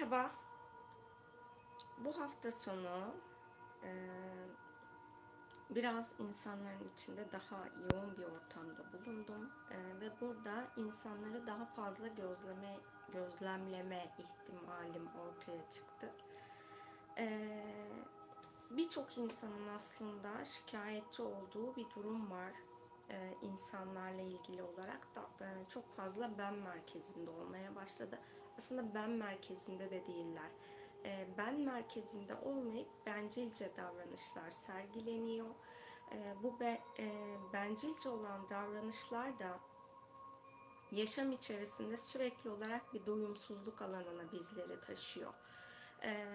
Merhaba. Bu hafta sonu e, biraz insanların içinde daha yoğun bir ortamda bulundum e, ve burada insanları daha fazla gözleme gözlemleme ihtimalim ortaya çıktı. E, Birçok insanın aslında şikayetçi olduğu bir durum var e, insanlarla ilgili olarak da e, çok fazla ben merkezinde olmaya başladı aslında ben merkezinde de değiller. E, ben merkezinde olmayıp bencilce davranışlar sergileniyor. E, bu e, bencilce olan davranışlar da yaşam içerisinde sürekli olarak bir doyumsuzluk alanına bizleri taşıyor. E,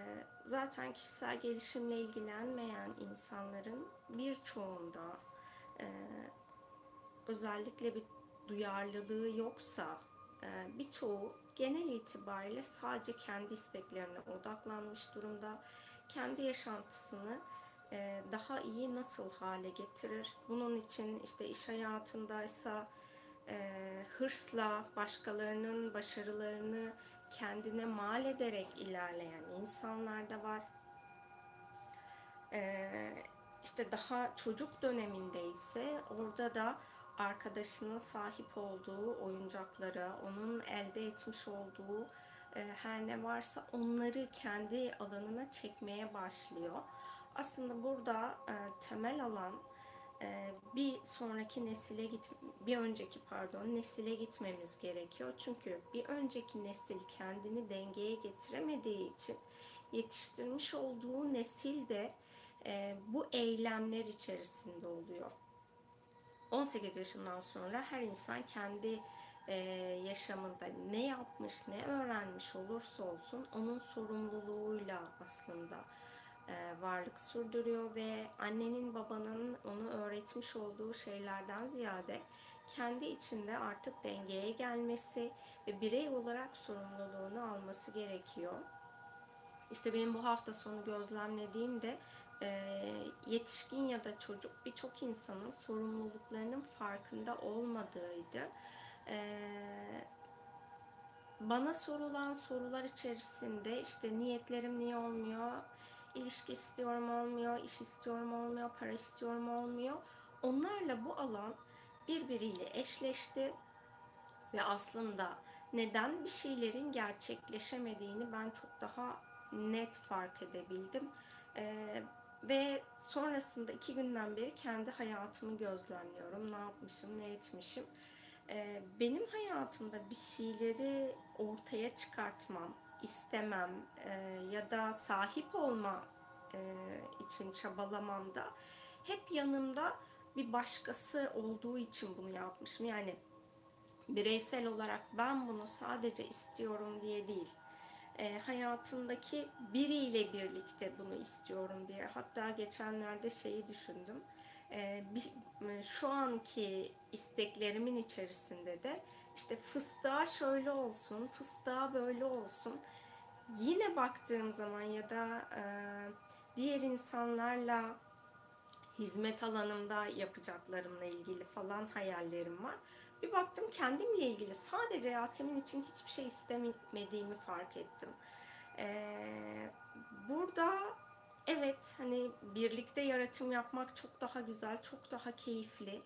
zaten kişisel gelişimle ilgilenmeyen insanların birçoğunda e, özellikle bir duyarlılığı yoksa e, birçoğu genel itibariyle sadece kendi isteklerine odaklanmış durumda. Kendi yaşantısını e, daha iyi nasıl hale getirir? Bunun için işte iş hayatındaysa e, hırsla başkalarının başarılarını kendine mal ederek ilerleyen insanlar da var. İşte daha çocuk döneminde ise orada da arkadaşının sahip olduğu oyuncaklara, onun elde etmiş olduğu e, her ne varsa onları kendi alanına çekmeye başlıyor. Aslında burada e, temel alan e, bir sonraki nesile git bir önceki pardon nesile gitmemiz gerekiyor. Çünkü bir önceki nesil kendini dengeye getiremediği için yetiştirmiş olduğu nesil de bu eylemler içerisinde oluyor. 18 yaşından sonra her insan kendi e, yaşamında ne yapmış, ne öğrenmiş olursa olsun onun sorumluluğuyla aslında e, varlık sürdürüyor ve annenin babanın onu öğretmiş olduğu şeylerden ziyade kendi içinde artık dengeye gelmesi ve birey olarak sorumluluğunu alması gerekiyor. İşte benim bu hafta sonu gözlemlediğim de e, yetişkin ya da çocuk birçok insanın sorumluluklarının farkında olmadığıydı. E, bana sorulan sorular içerisinde işte niyetlerim niye olmuyor, ilişki istiyorum olmuyor, iş istiyorum olmuyor, para istiyorum olmuyor. Onlarla bu alan birbiriyle eşleşti ve aslında neden bir şeylerin gerçekleşemediğini ben çok daha net fark edebildim. Ee, ve sonrasında iki günden beri kendi hayatımı gözlemliyorum. Ne yapmışım, ne etmişim. Ee, benim hayatımda bir şeyleri ortaya çıkartmam, istemem e, ya da sahip olma e, için çabalamamda hep yanımda bir başkası olduğu için bunu yapmışım. Yani bireysel olarak ben bunu sadece istiyorum diye değil e, hayatımdaki biriyle birlikte bunu istiyorum diye. Hatta geçenlerde şeyi düşündüm. E, bir, e, şu anki isteklerimin içerisinde de işte fıstığa şöyle olsun, fıstığa böyle olsun. Yine baktığım zaman ya da e, diğer insanlarla hizmet alanımda yapacaklarımla ilgili falan hayallerim var. Bir baktım kendimle ilgili sadece Yasemin için hiçbir şey istemediğimi fark ettim. Ee, burada evet hani birlikte yaratım yapmak çok daha güzel, çok daha keyifli.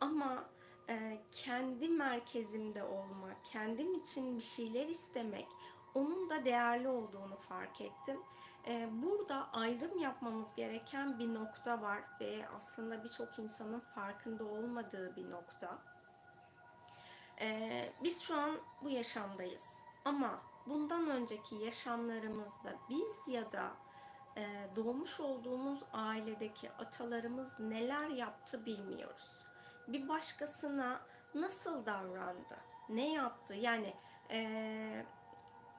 Ama e, kendi merkezimde olmak, kendim için bir şeyler istemek, onun da değerli olduğunu fark ettim. Ee, burada ayrım yapmamız gereken bir nokta var ve aslında birçok insanın farkında olmadığı bir nokta. Ee, biz şu an bu yaşamdayız. Ama bundan önceki yaşamlarımızda biz ya da e, doğmuş olduğumuz ailedeki atalarımız neler yaptı bilmiyoruz. Bir başkasına nasıl davrandı, ne yaptı? Yani e,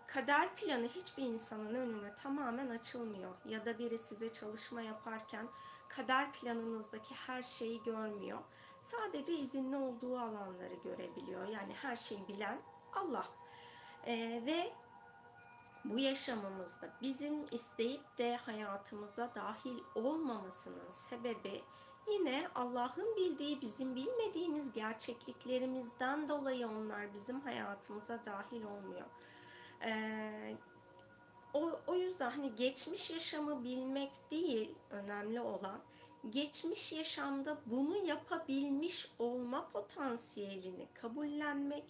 kader planı hiçbir insanın önüne tamamen açılmıyor. Ya da biri size çalışma yaparken kader planınızdaki her şeyi görmüyor. Sadece izinli olduğu alanları görebiliyor. Yani her şeyi bilen Allah. Ee, ve bu yaşamımızda bizim isteyip de hayatımıza dahil olmamasının sebebi yine Allah'ın bildiği bizim bilmediğimiz gerçekliklerimizden dolayı onlar bizim hayatımıza dahil olmuyor. Ee, o, o yüzden hani geçmiş yaşamı bilmek değil önemli olan geçmiş yaşamda bunu yapabilmiş olma potansiyelini kabullenmek,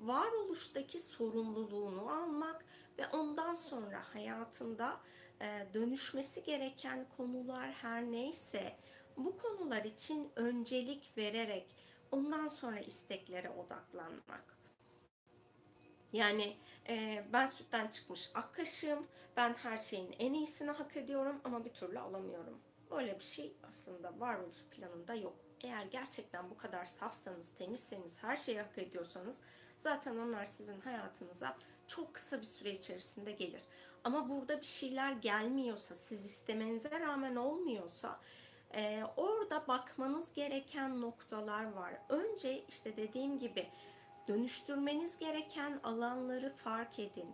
varoluştaki sorumluluğunu almak ve ondan sonra hayatında e, dönüşmesi gereken konular her neyse bu konular için öncelik vererek ondan sonra isteklere odaklanmak. Yani e, ben sütten çıkmış ak ben her şeyin en iyisini hak ediyorum ama bir türlü alamıyorum. Böyle bir şey aslında varoluş planında yok. Eğer gerçekten bu kadar safsanız, temizseniz, her şeyi hak ediyorsanız zaten onlar sizin hayatınıza çok kısa bir süre içerisinde gelir. Ama burada bir şeyler gelmiyorsa, siz istemenize rağmen olmuyorsa e, orada bakmanız gereken noktalar var. Önce işte dediğim gibi dönüştürmeniz gereken alanları fark edin.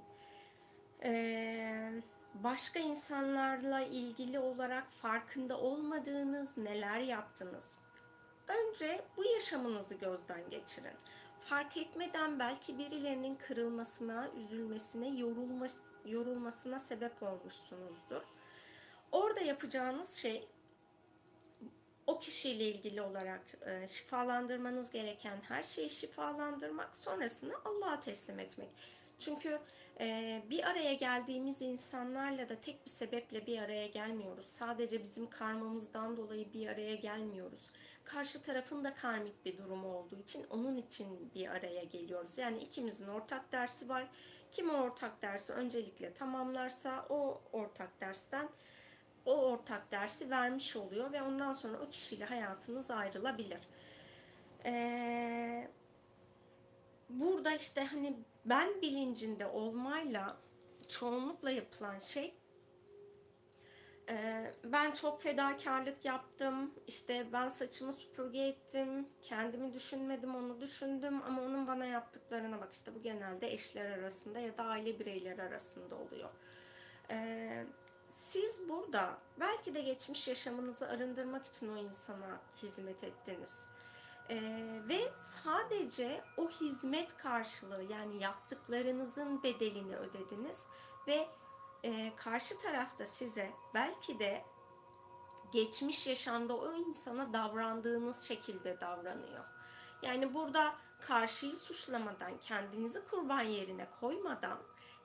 Ee, başka insanlarla ilgili olarak farkında olmadığınız neler yaptınız? Önce bu yaşamınızı gözden geçirin. Fark etmeden belki birilerinin kırılmasına, üzülmesine, yorulması, yorulmasına sebep olmuşsunuzdur. Orada yapacağınız şey o kişiyle ilgili olarak e, şifalandırmanız gereken her şeyi şifalandırmak, sonrasını Allah'a teslim etmek. Çünkü bir araya geldiğimiz insanlarla da tek bir sebeple bir araya gelmiyoruz. Sadece bizim karmamızdan dolayı bir araya gelmiyoruz. Karşı tarafın da karmik bir durumu olduğu için onun için bir araya geliyoruz. Yani ikimizin ortak dersi var. Kim o ortak dersi öncelikle tamamlarsa o ortak dersten o ortak dersi vermiş oluyor ve ondan sonra o kişiyle hayatınız ayrılabilir. Ee, burada işte hani ben bilincinde olmayla çoğunlukla yapılan şey e, ben çok fedakarlık yaptım, işte ben saçımı süpürge ettim, kendimi düşünmedim, onu düşündüm ama onun bana yaptıklarına bak işte bu genelde eşler arasında ya da aile bireyleri arasında oluyor. Ee, siz burada belki de geçmiş yaşamınızı arındırmak için o insana hizmet ettiniz. Ee, ve sadece o hizmet karşılığı yani yaptıklarınızın bedelini ödediniz ve e, karşı tarafta size belki de geçmiş yaşamda o insana davrandığınız şekilde davranıyor. Yani burada karşıyı suçlamadan, kendinizi kurban yerine koymadan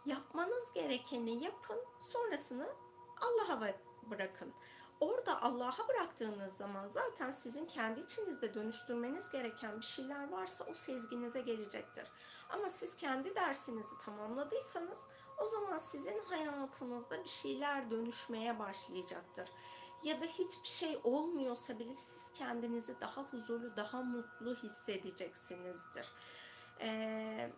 yapmanız gerekeni yapın, sonrasını Allah'a bırakın. Orada Allah'a bıraktığınız zaman zaten sizin kendi içinizde dönüştürmeniz gereken bir şeyler varsa o sezginize gelecektir. Ama siz kendi dersinizi tamamladıysanız o zaman sizin hayatınızda bir şeyler dönüşmeye başlayacaktır. Ya da hiçbir şey olmuyorsa bile siz kendinizi daha huzurlu, daha mutlu hissedeceksinizdir. Ee,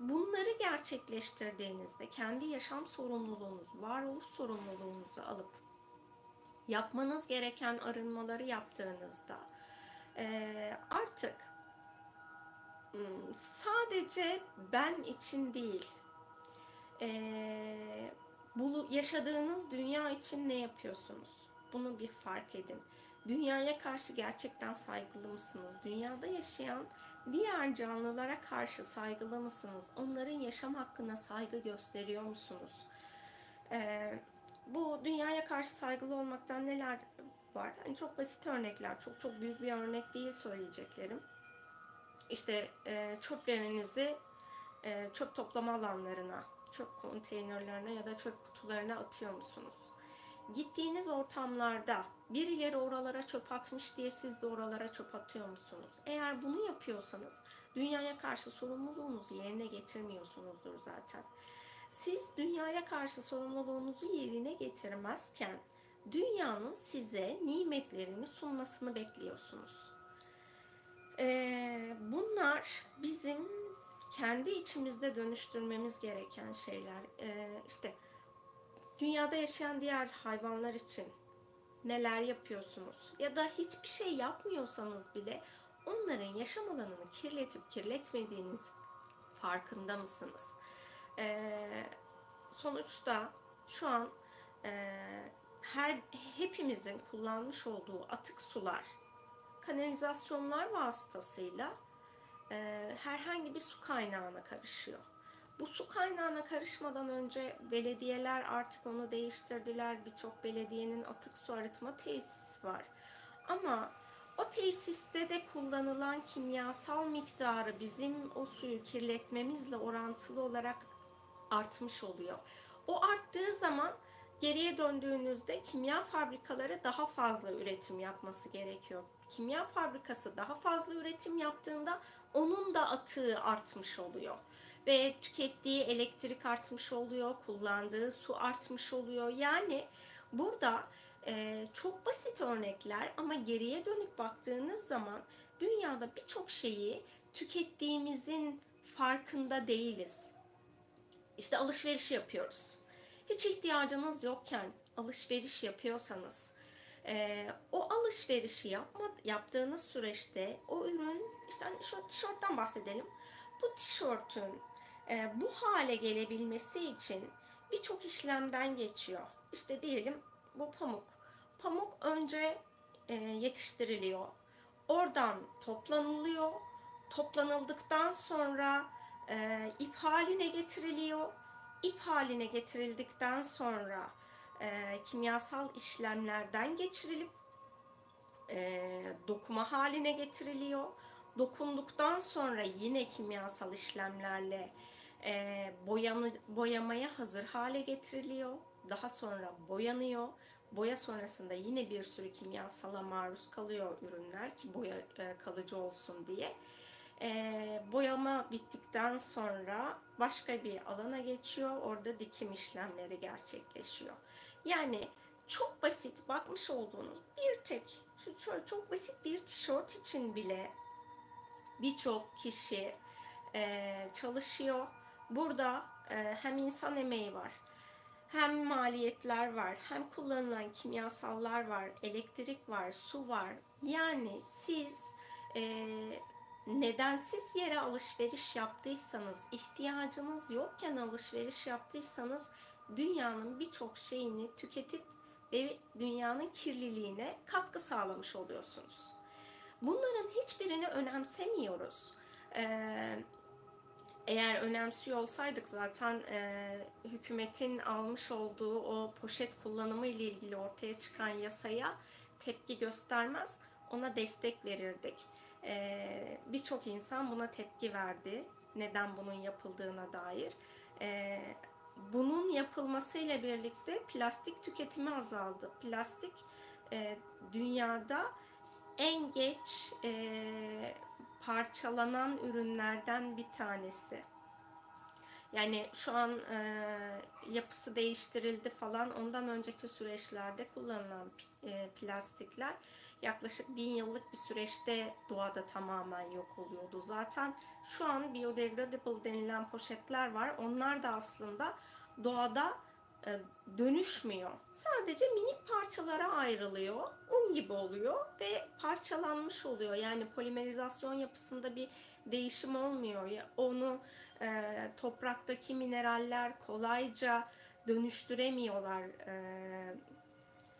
Bunları gerçekleştirdiğinizde kendi yaşam sorumluluğunuz, varoluş sorumluluğunuzu alıp yapmanız gereken arınmaları yaptığınızda artık sadece ben için değil, bu yaşadığınız dünya için ne yapıyorsunuz? Bunu bir fark edin. Dünyaya karşı gerçekten saygılı mısınız? Dünyada yaşayan Diğer canlılara karşı saygılı mısınız? Onların yaşam hakkına saygı gösteriyor musunuz? Ee, bu dünyaya karşı saygılı olmaktan neler var? Hani çok basit örnekler, çok çok büyük bir örnek değil söyleyeceklerim. İşte e, çöplerinizi e, çöp toplama alanlarına, çöp konteynerlerine ya da çöp kutularına atıyor musunuz? Gittiğiniz ortamlarda birileri oralara çöp atmış diye siz de oralara çöp atıyor musunuz? Eğer bunu yapıyorsanız dünyaya karşı sorumluluğunuzu yerine getirmiyorsunuzdur zaten. Siz dünyaya karşı sorumluluğunuzu yerine getirmezken dünyanın size nimetlerini sunmasını bekliyorsunuz. Ee, bunlar bizim kendi içimizde dönüştürmemiz gereken şeyler. Ee, işte Dünyada yaşayan diğer hayvanlar için neler yapıyorsunuz? Ya da hiçbir şey yapmıyorsanız bile onların yaşam alanını kirletip kirletmediğiniz farkında mısınız? Ee, sonuçta şu an e, her hepimizin kullanmış olduğu atık sular kanalizasyonlar vasıtasıyla e, herhangi bir su kaynağına karışıyor. Bu su kaynağına karışmadan önce belediyeler artık onu değiştirdiler. Birçok belediyenin atık su arıtma tesisi var. Ama o tesiste de kullanılan kimyasal miktarı bizim o suyu kirletmemizle orantılı olarak artmış oluyor. O arttığı zaman geriye döndüğünüzde kimya fabrikaları daha fazla üretim yapması gerekiyor. Kimya fabrikası daha fazla üretim yaptığında onun da atığı artmış oluyor ve tükettiği elektrik artmış oluyor, kullandığı su artmış oluyor. Yani burada e, çok basit örnekler ama geriye dönük baktığınız zaman dünyada birçok şeyi tükettiğimizin farkında değiliz. İşte alışveriş yapıyoruz. Hiç ihtiyacınız yokken alışveriş yapıyorsanız e, o alışverişi yapma, yaptığınız süreçte o ürün işte hani şu tişörtten bahsedelim. Bu tişörtün e, bu hale gelebilmesi için birçok işlemden geçiyor. İşte diyelim bu pamuk. Pamuk önce e, yetiştiriliyor. Oradan toplanılıyor. Toplanıldıktan sonra e, ip haline getiriliyor. İp haline getirildikten sonra e, kimyasal işlemlerden geçirilip e, dokuma haline getiriliyor. Dokunduktan sonra yine kimyasal işlemlerle e, boyanı, boyamaya hazır hale getiriliyor. Daha sonra boyanıyor. Boya sonrasında yine bir sürü kimyasala maruz kalıyor ürünler ki boya e, kalıcı olsun diye. E, boyama bittikten sonra başka bir alana geçiyor. Orada dikim işlemleri gerçekleşiyor. Yani çok basit bakmış olduğunuz bir tek şu şöyle çok basit bir tişört için bile birçok kişi e, çalışıyor. Burada e, hem insan emeği var, hem maliyetler var, hem kullanılan kimyasallar var, elektrik var, su var. Yani siz e, nedensiz yere alışveriş yaptıysanız, ihtiyacınız yokken alışveriş yaptıysanız dünyanın birçok şeyini tüketip ve dünyanın kirliliğine katkı sağlamış oluyorsunuz. Bunların hiçbirini önemsemiyoruz. Ee, eğer önemsiyor olsaydık zaten e, hükümetin almış olduğu o poşet kullanımı ile ilgili ortaya çıkan yasaya tepki göstermez, ona destek verirdik. E, Birçok insan buna tepki verdi, neden bunun yapıldığına dair. E, bunun yapılmasıyla birlikte plastik tüketimi azaldı. Plastik e, dünyada en geç e, parçalanan ürünlerden bir tanesi. Yani şu an e, yapısı değiştirildi falan. Ondan önceki süreçlerde kullanılan e, plastikler yaklaşık bin yıllık bir süreçte doğada tamamen yok oluyordu. Zaten şu an biodegradable denilen poşetler var. Onlar da aslında doğada e, dönüşmüyor. Sadece minik parçalara ayrılıyor. Un gibi oluyor ve parçalanmış oluyor. Yani polimerizasyon yapısında bir değişim olmuyor. Onu e, topraktaki mineraller kolayca dönüştüremiyorlar. E,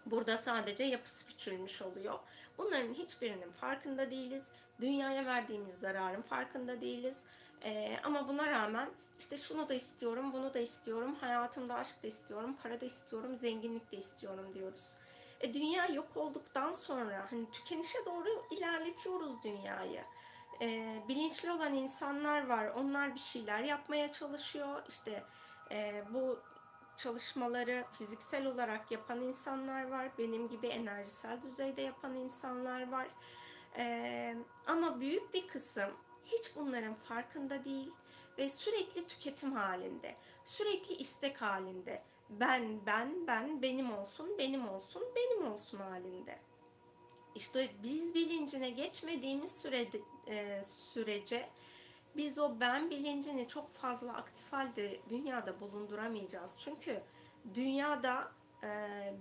burada sadece yapısı küçülmüş oluyor. Bunların hiçbirinin farkında değiliz. Dünyaya verdiğimiz zararın farkında değiliz. Ee, ama buna rağmen işte şunu da istiyorum, bunu da istiyorum, hayatımda aşk da istiyorum, para da istiyorum, zenginlik de istiyorum diyoruz. E, dünya yok olduktan sonra hani tükenişe doğru ilerletiyoruz dünyayı. E, bilinçli olan insanlar var, onlar bir şeyler yapmaya çalışıyor. İşte e, bu çalışmaları fiziksel olarak yapan insanlar var, benim gibi enerjisel düzeyde yapan insanlar var. E, ama büyük bir kısım hiç bunların farkında değil ve sürekli tüketim halinde, sürekli istek halinde. Ben, ben, ben, benim olsun, benim olsun, benim olsun halinde. İşte biz bilincine geçmediğimiz sürede, e, sürece biz o ben bilincini çok fazla aktif halde dünyada bulunduramayacağız. Çünkü dünyada e,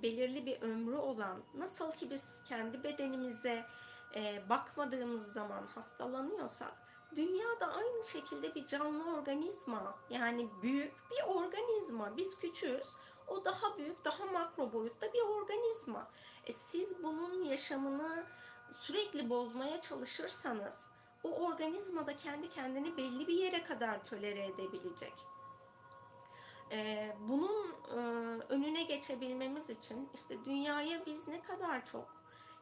belirli bir ömrü olan, nasıl ki biz kendi bedenimize e, bakmadığımız zaman hastalanıyorsak, Dünya da aynı şekilde bir canlı organizma. Yani büyük bir organizma. Biz küçüğüz. O daha büyük, daha makro boyutta bir organizma. E siz bunun yaşamını sürekli bozmaya çalışırsanız o organizma da kendi kendini belli bir yere kadar tolere edebilecek. E, bunun e, önüne geçebilmemiz için işte dünyaya biz ne kadar çok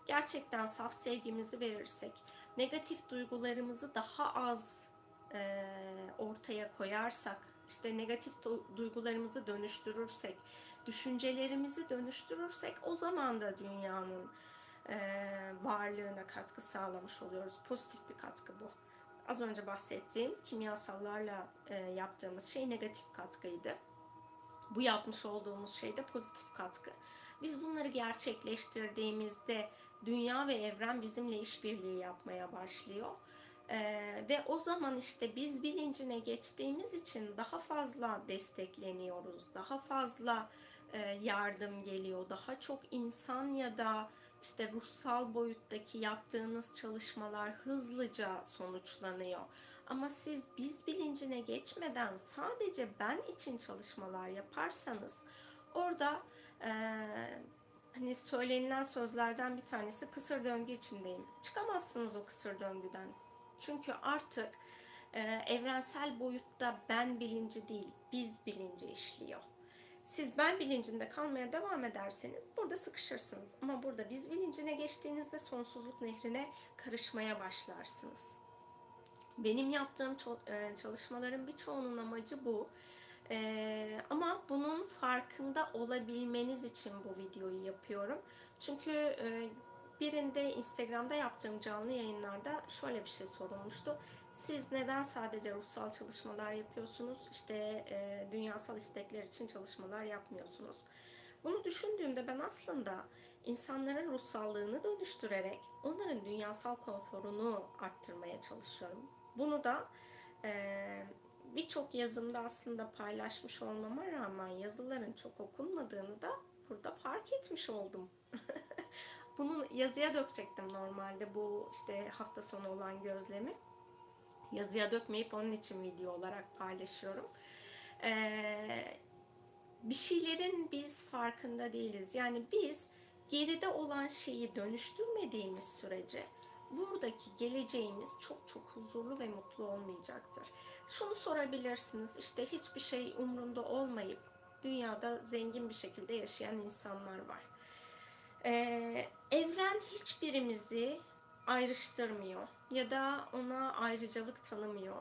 gerçekten saf sevgimizi verirsek, negatif duygularımızı daha az e, ortaya koyarsak, işte negatif duygularımızı dönüştürürsek, düşüncelerimizi dönüştürürsek o zaman da dünyanın varlığına katkı sağlamış oluyoruz. Pozitif bir katkı bu. Az önce bahsettiğim kimyasallarla e, yaptığımız şey negatif katkıydı. Bu yapmış olduğumuz şey de pozitif katkı. Biz bunları gerçekleştirdiğimizde dünya ve evren bizimle işbirliği yapmaya başlıyor. Ee, ve o zaman işte biz bilincine geçtiğimiz için daha fazla destekleniyoruz, daha fazla e, yardım geliyor, daha çok insan ya da işte ruhsal boyuttaki yaptığınız çalışmalar hızlıca sonuçlanıyor. Ama siz biz bilincine geçmeden sadece ben için çalışmalar yaparsanız orada e, hani söylenilen sözlerden bir tanesi kısır döngü içindeyim. Çıkamazsınız o kısır döngüden. Çünkü artık e, evrensel boyutta ben bilinci değil, biz bilinci işliyor. Siz ben bilincinde kalmaya devam ederseniz burada sıkışırsınız. Ama burada biz bilincine geçtiğinizde sonsuzluk nehrine karışmaya başlarsınız. Benim yaptığım e, çalışmaların birçoğunun amacı bu. Ee, ama bunun farkında olabilmeniz için bu videoyu yapıyorum. Çünkü e, birinde Instagram'da yaptığım canlı yayınlarda şöyle bir şey sorulmuştu. Siz neden sadece ruhsal çalışmalar yapıyorsunuz? İşte e, dünyasal istekler için çalışmalar yapmıyorsunuz. Bunu düşündüğümde ben aslında insanların ruhsallığını dönüştürerek onların dünyasal konforunu arttırmaya çalışıyorum. Bunu da e, birçok yazımda aslında paylaşmış olmama rağmen yazıların çok okunmadığını da burada fark etmiş oldum. Bunu yazıya dökecektim normalde bu işte hafta sonu olan gözlemi. Yazıya dökmeyip onun için video olarak paylaşıyorum. Ee, bir şeylerin biz farkında değiliz. Yani biz geride olan şeyi dönüştürmediğimiz sürece buradaki geleceğimiz çok çok huzurlu ve mutlu olmayacaktır. Şunu sorabilirsiniz işte hiçbir şey umrunda olmayıp dünyada zengin bir şekilde yaşayan insanlar var. Ee, evren hiçbirimizi ayrıştırmıyor ya da ona ayrıcalık tanımıyor.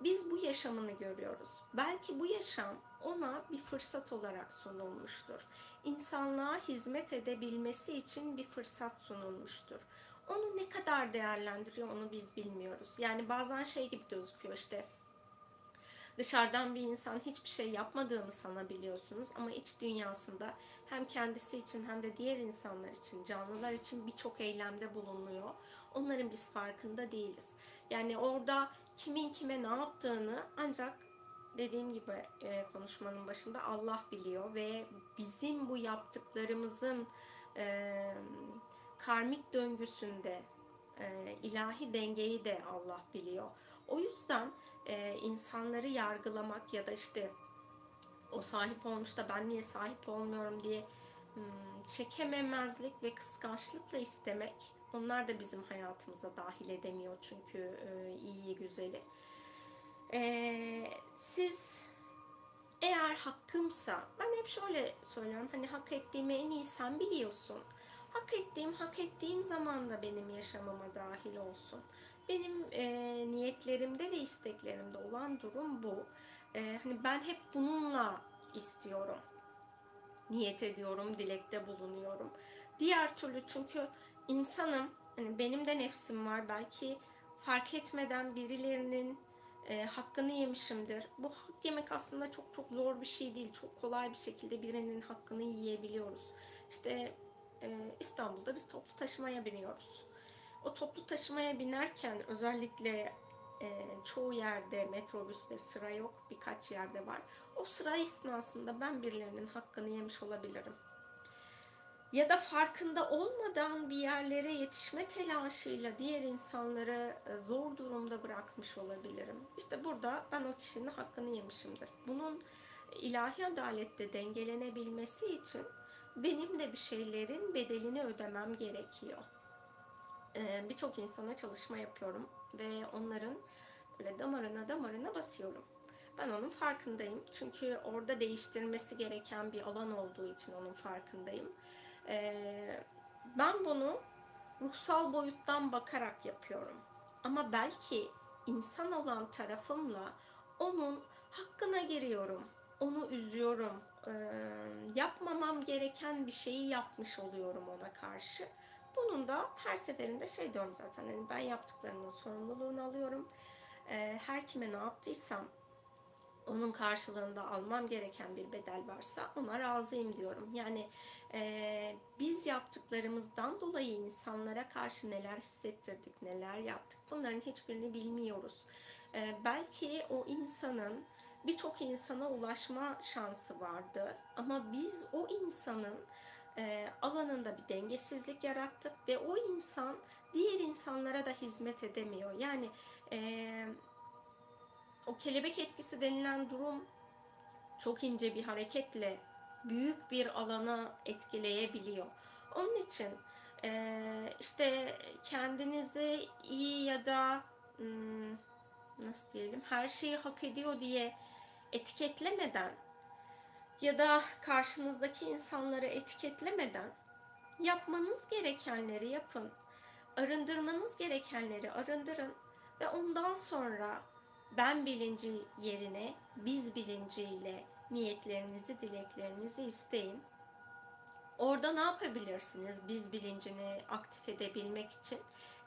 Biz bu yaşamını görüyoruz. Belki bu yaşam ona bir fırsat olarak sunulmuştur. İnsanlığa hizmet edebilmesi için bir fırsat sunulmuştur. Onu ne kadar değerlendiriyor onu biz bilmiyoruz. Yani bazen şey gibi gözüküyor işte dışarıdan bir insan hiçbir şey yapmadığını sanabiliyorsunuz ama iç dünyasında hem kendisi için hem de diğer insanlar için, canlılar için birçok eylemde bulunuyor. Onların biz farkında değiliz. Yani orada kimin kime ne yaptığını ancak dediğim gibi e, konuşmanın başında Allah biliyor ve bizim bu yaptıklarımızın e, karmik döngüsünde e, ilahi dengeyi de Allah biliyor. O yüzden insanları yargılamak ya da işte o sahip olmuş da ben niye sahip olmuyorum diye hmm, çekememezlik ve kıskançlıkla istemek onlar da bizim hayatımıza dahil edemiyor çünkü e, iyi güzeli. E, siz eğer hakkımsa ben hep şöyle söylüyorum hani hak ettiğimi en iyi sen biliyorsun. Hak ettiğim hak ettiğim zaman da benim yaşamıma dahil olsun. Benim e, niyetlerimde ve isteklerimde olan durum bu. E, hani ben hep bununla istiyorum. Niyet ediyorum, dilekte bulunuyorum. Diğer türlü çünkü insanım, hani benim de nefsim var. Belki fark etmeden birilerinin e, hakkını yemişimdir. Bu hak yemek aslında çok çok zor bir şey değil. Çok kolay bir şekilde birinin hakkını yiyebiliyoruz. İşte e, İstanbul'da biz toplu taşımaya biniyoruz. O toplu taşımaya binerken özellikle e, çoğu yerde metrobüste sıra yok, birkaç yerde var. O sıra esnasında ben birilerinin hakkını yemiş olabilirim. Ya da farkında olmadan bir yerlere yetişme telaşıyla diğer insanları e, zor durumda bırakmış olabilirim. İşte burada ben o kişinin hakkını yemişimdir. Bunun ilahi adalette dengelenebilmesi için benim de bir şeylerin bedelini ödemem gerekiyor. Ee, birçok insana çalışma yapıyorum ve onların böyle damarına damarına basıyorum. Ben onun farkındayım. Çünkü orada değiştirmesi gereken bir alan olduğu için onun farkındayım. Ee, ben bunu ruhsal boyuttan bakarak yapıyorum. Ama belki insan olan tarafımla onun hakkına giriyorum. Onu üzüyorum. Ee, yapmamam gereken bir şeyi yapmış oluyorum ona karşı. Bunun da her seferinde şey diyorum zaten hani ben yaptıklarımın sorumluluğunu alıyorum. Ee, her kime ne yaptıysam onun karşılığında almam gereken bir bedel varsa ona razıyım diyorum. Yani e, biz yaptıklarımızdan dolayı insanlara karşı neler hissettirdik, neler yaptık bunların hiçbirini bilmiyoruz. E, belki o insanın birçok insana ulaşma şansı vardı ama biz o insanın e, alanında bir dengesizlik yarattık ve o insan diğer insanlara da hizmet edemiyor. Yani e, o kelebek etkisi denilen durum çok ince bir hareketle büyük bir alana etkileyebiliyor. Onun için e, işte kendinizi iyi ya da hmm, nasıl diyelim her şeyi hak ediyor diye etiketlemeden ya da karşınızdaki insanları etiketlemeden yapmanız gerekenleri yapın. Arındırmanız gerekenleri arındırın ve ondan sonra ben bilinci yerine biz bilinciyle niyetlerinizi, dileklerinizi isteyin. Orada ne yapabilirsiniz biz bilincini aktif edebilmek için?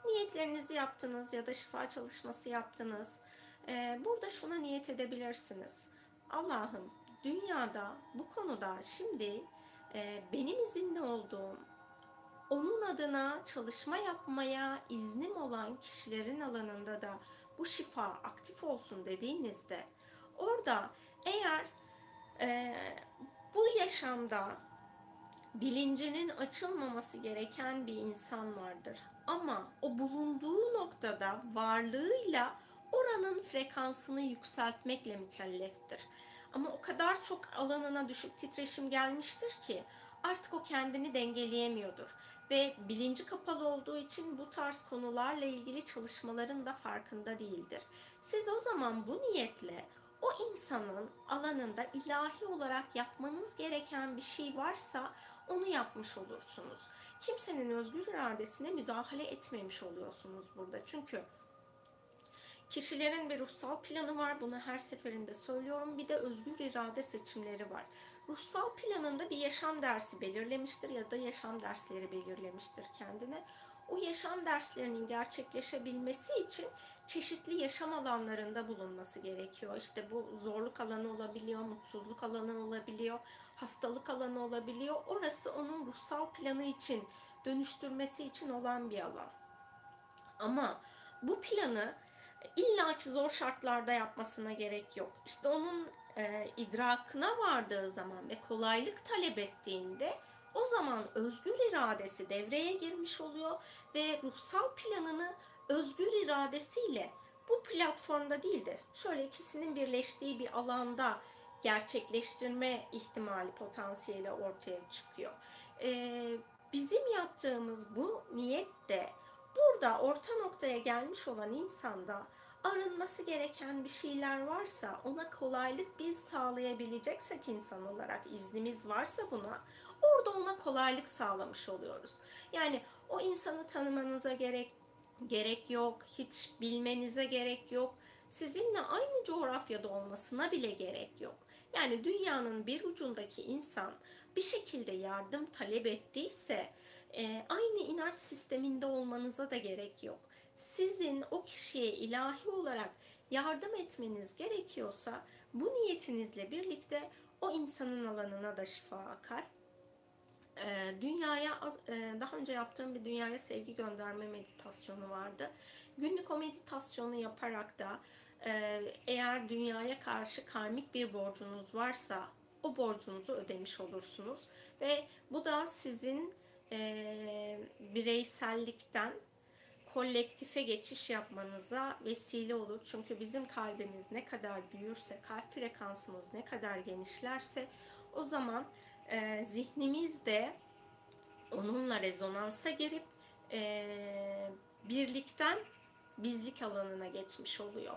Niyetlerinizi yaptınız ya da şifa çalışması yaptınız. Burada şuna niyet edebilirsiniz. Allah'ım dünyada bu konuda şimdi e, benim izinli olduğum, onun adına çalışma yapmaya iznim olan kişilerin alanında da bu şifa aktif olsun dediğinizde orada eğer e, bu yaşamda bilincinin açılmaması gereken bir insan vardır. Ama o bulunduğu noktada varlığıyla oranın frekansını yükseltmekle mükelleftir. Ama o kadar çok alanına düşük titreşim gelmiştir ki artık o kendini dengeleyemiyordur ve bilinci kapalı olduğu için bu tarz konularla ilgili çalışmaların da farkında değildir. Siz o zaman bu niyetle o insanın alanında ilahi olarak yapmanız gereken bir şey varsa onu yapmış olursunuz. Kimsenin özgür iradesine müdahale etmemiş oluyorsunuz burada. Çünkü Kişilerin bir ruhsal planı var. Bunu her seferinde söylüyorum. Bir de özgür irade seçimleri var. Ruhsal planında bir yaşam dersi belirlemiştir ya da yaşam dersleri belirlemiştir kendine. O yaşam derslerinin gerçekleşebilmesi için çeşitli yaşam alanlarında bulunması gerekiyor. İşte bu zorluk alanı olabiliyor, mutsuzluk alanı olabiliyor, hastalık alanı olabiliyor. Orası onun ruhsal planı için dönüştürmesi için olan bir alan. Ama bu planı illaki zor şartlarda yapmasına gerek yok. İşte onun e, idrakına vardığı zaman ve kolaylık talep ettiğinde o zaman özgür iradesi devreye girmiş oluyor ve ruhsal planını özgür iradesiyle bu platformda değil de şöyle ikisinin birleştiği bir alanda gerçekleştirme ihtimali potansiyeli ortaya çıkıyor. Ee, bizim yaptığımız bu niyet de burada orta noktaya gelmiş olan insanda arınması gereken bir şeyler varsa ona kolaylık biz sağlayabileceksek insan olarak iznimiz varsa buna orada ona kolaylık sağlamış oluyoruz. Yani o insanı tanımanıza gerek gerek yok, hiç bilmenize gerek yok. Sizinle aynı coğrafyada olmasına bile gerek yok. Yani dünyanın bir ucundaki insan bir şekilde yardım talep ettiyse e, aynı inanç sisteminde olmanıza da gerek yok sizin o kişiye ilahi olarak yardım etmeniz gerekiyorsa bu niyetinizle birlikte o insanın alanına da şifa akar. Ee, dünyaya e, daha önce yaptığım bir dünyaya sevgi gönderme meditasyonu vardı. Günlük o meditasyonu yaparak da e, eğer dünyaya karşı karmik bir borcunuz varsa o borcunuzu ödemiş olursunuz ve bu da sizin e, bireysellikten kolektife geçiş yapmanıza vesile olur. Çünkü bizim kalbimiz ne kadar büyürse, kalp frekansımız ne kadar genişlerse o zaman e, zihnimiz de onunla rezonansa girip e, birlikten bizlik alanına geçmiş oluyor.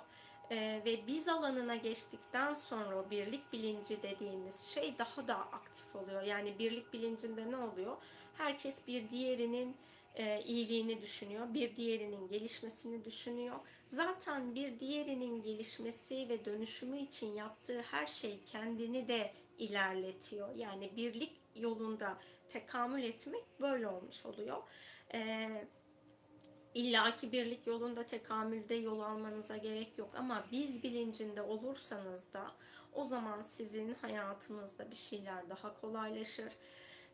Ee, ve biz alanına geçtikten sonra birlik bilinci dediğimiz şey daha da aktif oluyor. Yani birlik bilincinde ne oluyor? Herkes bir diğerinin e, iyiliğini düşünüyor, bir diğerinin gelişmesini düşünüyor. Zaten bir diğerinin gelişmesi ve dönüşümü için yaptığı her şey kendini de ilerletiyor. Yani birlik yolunda tekamül etmek böyle olmuş oluyor. Ee, İlla ki birlik yolunda tekamülde yol almanıza gerek yok ama biz bilincinde olursanız da o zaman sizin hayatınızda bir şeyler daha kolaylaşır.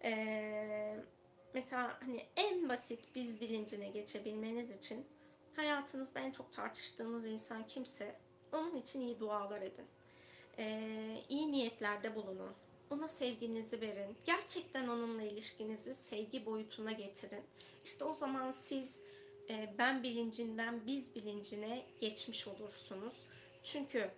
Ee, mesela hani en basit biz bilincine geçebilmeniz için hayatınızda en çok tartıştığınız insan kimse onun için iyi dualar edin. Ee, iyi niyetlerde bulunun. Ona sevginizi verin. Gerçekten onunla ilişkinizi sevgi boyutuna getirin. İşte o zaman siz ben bilincinden biz bilincine geçmiş olursunuz. Çünkü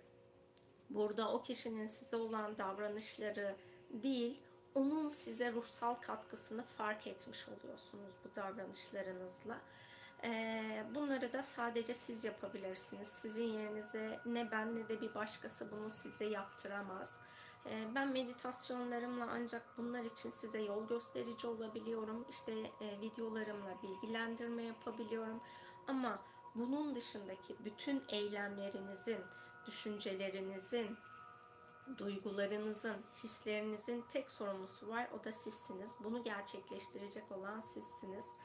burada o kişinin size olan davranışları değil, onun size ruhsal katkısını fark etmiş oluyorsunuz bu davranışlarınızla. E, bunları da sadece siz yapabilirsiniz. Sizin yerinize ne ben ne de bir başkası bunu size yaptıramaz. E, ben meditasyonlarımla ancak bunlar için size yol gösterici olabiliyorum. İşte videolarımla bilgilendirme yapabiliyorum. Ama bunun dışındaki bütün eylemlerinizin, düşüncelerinizin, duygularınızın, hislerinizin tek sorumlusu var. O da sizsiniz. Bunu gerçekleştirecek olan sizsiniz.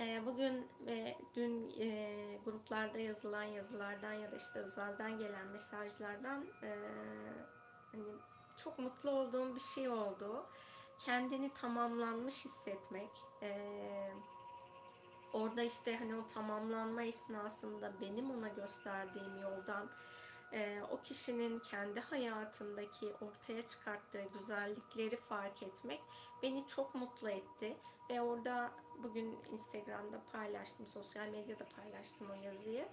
Ee, bugün ve dün e, gruplarda yazılan yazılardan ya da işte özelden gelen mesajlardan e, hani çok mutlu olduğum bir şey oldu. Kendini tamamlanmış hissetmek. Ee, orada işte hani o tamamlanma esnasında benim ona gösterdiğim yoldan e, o kişinin kendi hayatındaki ortaya çıkarttığı güzellikleri fark etmek beni çok mutlu etti. Ve orada bugün Instagram'da paylaştım, sosyal medyada paylaştım o yazıyı.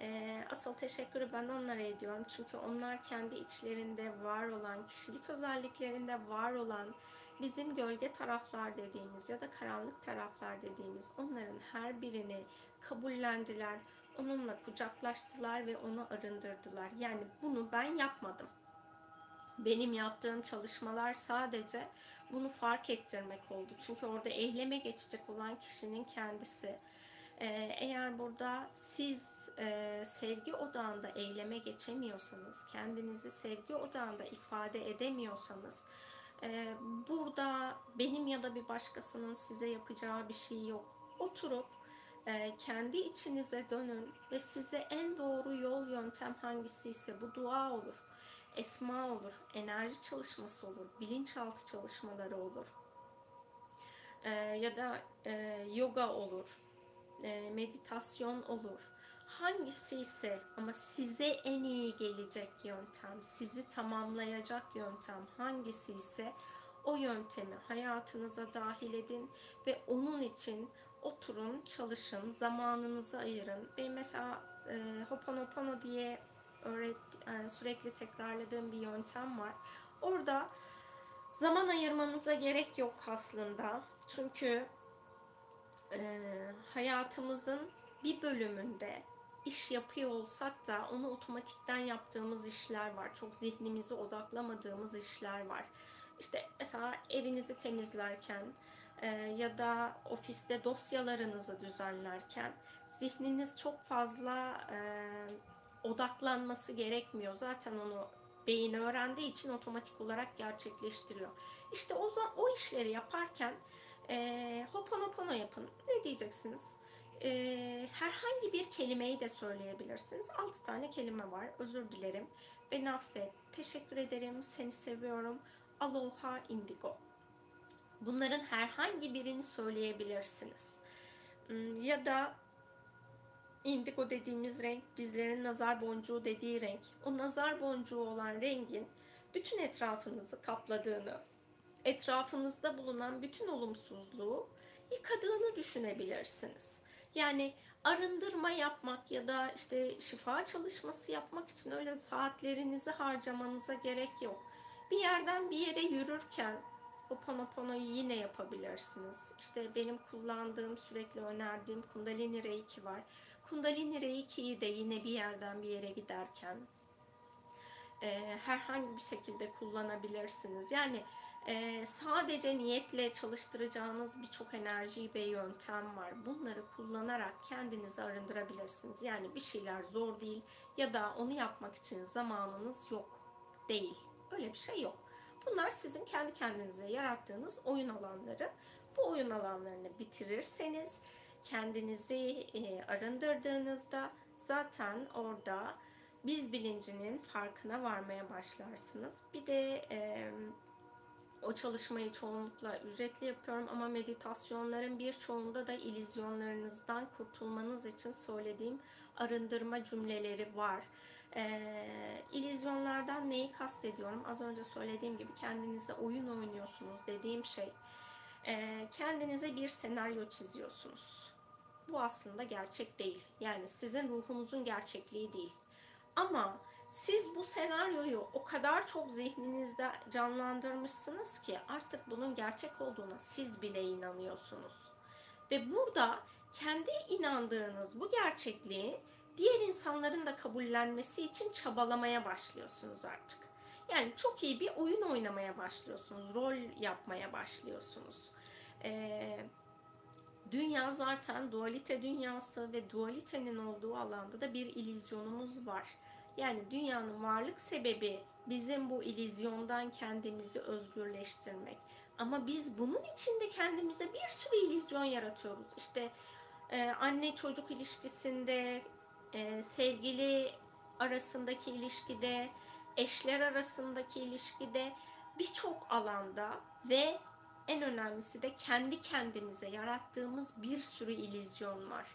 E, asıl teşekkürü ben onlara ediyorum. Çünkü onlar kendi içlerinde var olan, kişilik özelliklerinde var olan bizim gölge taraflar dediğimiz ya da karanlık taraflar dediğimiz onların her birini kabullendiler onunla kucaklaştılar ve onu arındırdılar. Yani bunu ben yapmadım. Benim yaptığım çalışmalar sadece bunu fark ettirmek oldu. Çünkü orada eyleme geçecek olan kişinin kendisi. Ee, eğer burada siz e, sevgi odağında eyleme geçemiyorsanız, kendinizi sevgi odağında ifade edemiyorsanız, e, burada benim ya da bir başkasının size yapacağı bir şey yok. Oturup ee, kendi içinize dönün ve size en doğru yol yöntem hangisi ise bu dua olur, esma olur, enerji çalışması olur, bilinçaltı çalışmaları olur ya da e, yoga olur, e, meditasyon olur. Hangisi ise ama size en iyi gelecek yöntem, sizi tamamlayacak yöntem hangisi ise o yöntemi hayatınıza dahil edin ve onun için oturun, çalışın, zamanınızı ayırın. Benim mesela e, Hoponopono diye öğret, e, sürekli tekrarladığım bir yöntem var. Orada zaman ayırmanıza gerek yok aslında. Çünkü e, hayatımızın bir bölümünde iş yapıyor olsak da onu otomatikten yaptığımız işler var. Çok zihnimizi odaklamadığımız işler var. İşte mesela evinizi temizlerken, e, ya da ofiste dosyalarınızı düzenlerken zihniniz çok fazla e, odaklanması gerekmiyor. Zaten onu beyin öğrendiği için otomatik olarak gerçekleştiriyor. İşte o o işleri yaparken e, hoponopono yapın. Ne diyeceksiniz? E, herhangi bir kelimeyi de söyleyebilirsiniz. 6 tane kelime var. Özür dilerim. Beni affet. Teşekkür ederim. Seni seviyorum. Aloha indigo. Bunların herhangi birini söyleyebilirsiniz. Hmm, ya da indigo dediğimiz renk bizlerin nazar boncuğu dediği renk. O nazar boncuğu olan rengin bütün etrafınızı kapladığını, etrafınızda bulunan bütün olumsuzluğu yıkadığını düşünebilirsiniz. Yani arındırma yapmak ya da işte şifa çalışması yapmak için öyle saatlerinizi harcamanıza gerek yok. Bir yerden bir yere yürürken Ho'oponopono'yu yine yapabilirsiniz. İşte benim kullandığım, sürekli önerdiğim Kundalini Reiki var. Kundalini Reiki'yi de yine bir yerden bir yere giderken e, herhangi bir şekilde kullanabilirsiniz. Yani e, sadece niyetle çalıştıracağınız birçok enerji ve yöntem var. Bunları kullanarak kendinizi arındırabilirsiniz. Yani bir şeyler zor değil ya da onu yapmak için zamanınız yok değil. Öyle bir şey yok. Bunlar sizin kendi kendinize yarattığınız oyun alanları. Bu oyun alanlarını bitirirseniz kendinizi e, arındırdığınızda zaten orada biz bilincinin farkına varmaya başlarsınız. Bir de e, o çalışmayı çoğunlukla ücretli yapıyorum ama meditasyonların birçoğunda da ilizyonlarınızdan kurtulmanız için söylediğim arındırma cümleleri var. Ee, ilizyonlardan neyi kastediyorum? Az önce söylediğim gibi kendinize oyun oynuyorsunuz dediğim şey. Ee, kendinize bir senaryo çiziyorsunuz. Bu aslında gerçek değil. Yani sizin ruhunuzun gerçekliği değil. Ama siz bu senaryoyu o kadar çok zihninizde canlandırmışsınız ki artık bunun gerçek olduğuna siz bile inanıyorsunuz. Ve burada kendi inandığınız bu gerçekliği diğer insanların da kabullenmesi için çabalamaya başlıyorsunuz artık. Yani çok iyi bir oyun oynamaya başlıyorsunuz, rol yapmaya başlıyorsunuz. Ee, dünya zaten dualite dünyası ve dualitenin olduğu alanda da bir ilizyonumuz var. Yani dünyanın varlık sebebi bizim bu ilizyondan kendimizi özgürleştirmek. Ama biz bunun içinde kendimize bir sürü ilizyon yaratıyoruz. İşte e, anne çocuk ilişkisinde, e, sevgili arasındaki ilişkide, eşler arasındaki ilişkide birçok alanda ve en önemlisi de kendi kendimize yarattığımız bir sürü ilizyon var.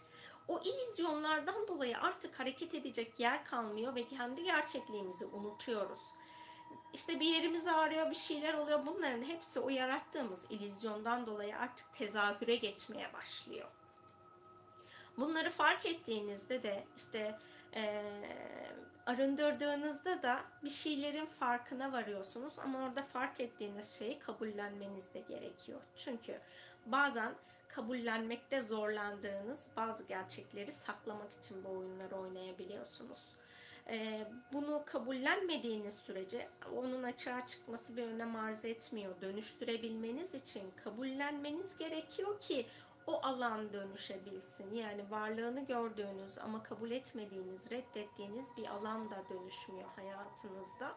O ilizyonlardan dolayı artık hareket edecek yer kalmıyor ve kendi gerçekliğimizi unutuyoruz. İşte bir yerimiz ağrıyor, bir şeyler oluyor. Bunların hepsi o yarattığımız ilizyondan dolayı artık tezahüre geçmeye başlıyor. Bunları fark ettiğinizde de işte e, arındırdığınızda da bir şeylerin farkına varıyorsunuz ama orada fark ettiğiniz şeyi kabullenmeniz de gerekiyor. Çünkü bazen kabullenmekte zorlandığınız bazı gerçekleri saklamak için bu oyunları oynayabiliyorsunuz. Ee, bunu kabullenmediğiniz sürece onun açığa çıkması bir önem arz etmiyor. Dönüştürebilmeniz için kabullenmeniz gerekiyor ki o alan dönüşebilsin. Yani varlığını gördüğünüz ama kabul etmediğiniz, reddettiğiniz bir alan da dönüşmüyor hayatınızda.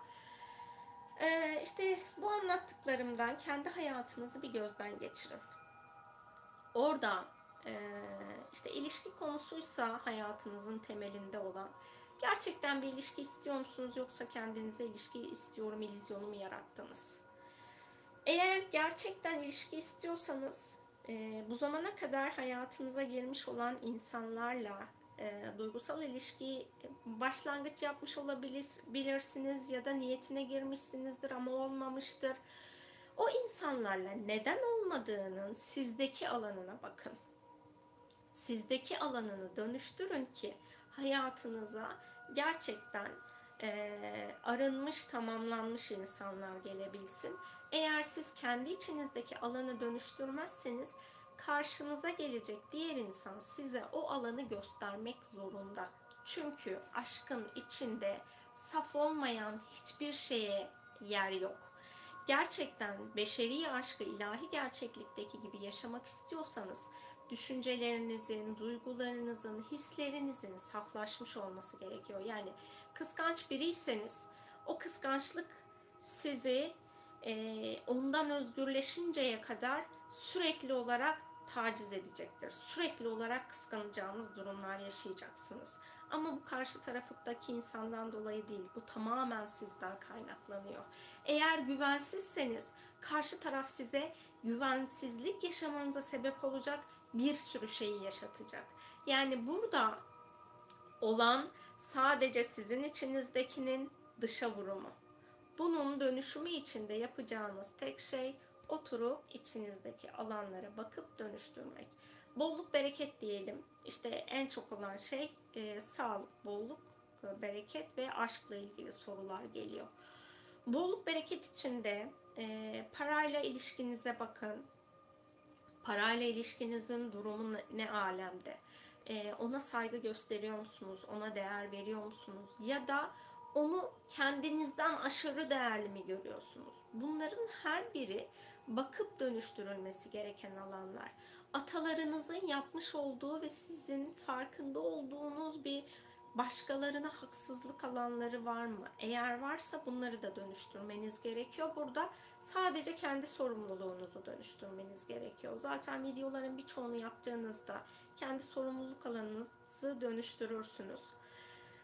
Ee, işte bu anlattıklarımdan kendi hayatınızı bir gözden geçirin. Orada e, işte ilişki konusuysa hayatınızın temelinde olan gerçekten bir ilişki istiyor musunuz yoksa kendinize ilişki istiyorum ilizyonu mu yarattınız? Eğer gerçekten ilişki istiyorsanız e, bu zamana kadar hayatınıza girmiş olan insanlarla e, duygusal ilişki başlangıç yapmış olabilirsiniz ya da niyetine girmişsinizdir ama olmamıştır. O insanlarla neden olmadığının sizdeki alanına bakın. Sizdeki alanını dönüştürün ki hayatınıza gerçekten e, arınmış, tamamlanmış insanlar gelebilsin. Eğer siz kendi içinizdeki alanı dönüştürmezseniz karşınıza gelecek diğer insan size o alanı göstermek zorunda. Çünkü aşkın içinde saf olmayan hiçbir şeye yer yok. Gerçekten beşeri aşkı ilahi gerçeklikteki gibi yaşamak istiyorsanız düşüncelerinizin, duygularınızın, hislerinizin saflaşmış olması gerekiyor. Yani kıskanç biriyseniz o kıskançlık sizi e, ondan özgürleşinceye kadar sürekli olarak taciz edecektir. Sürekli olarak kıskanacağınız durumlar yaşayacaksınız. Ama bu karşı taraftaki insandan dolayı değil. Bu tamamen sizden kaynaklanıyor. Eğer güvensizseniz karşı taraf size güvensizlik yaşamanıza sebep olacak bir sürü şeyi yaşatacak. Yani burada olan sadece sizin içinizdekinin dışa vurumu. Bunun dönüşümü içinde yapacağınız tek şey oturup içinizdeki alanlara bakıp dönüştürmek. Bolluk bereket diyelim. İşte en çok olan şey e, sağlık, bolluk, e, bereket ve aşkla ilgili sorular geliyor. Bolluk bereket içinde e, parayla ilişkinize bakın. Parayla ilişkinizin durumu ne, alemde? E, ona saygı gösteriyor musunuz? Ona değer veriyor musunuz? Ya da onu kendinizden aşırı değerli mi görüyorsunuz? Bunların her biri bakıp dönüştürülmesi gereken alanlar. Atalarınızın yapmış olduğu ve sizin farkında olduğunuz bir başkalarına haksızlık alanları var mı? Eğer varsa bunları da dönüştürmeniz gerekiyor. Burada sadece kendi sorumluluğunuzu dönüştürmeniz gerekiyor. Zaten videoların birçoğunu yaptığınızda kendi sorumluluk alanınızı dönüştürürsünüz.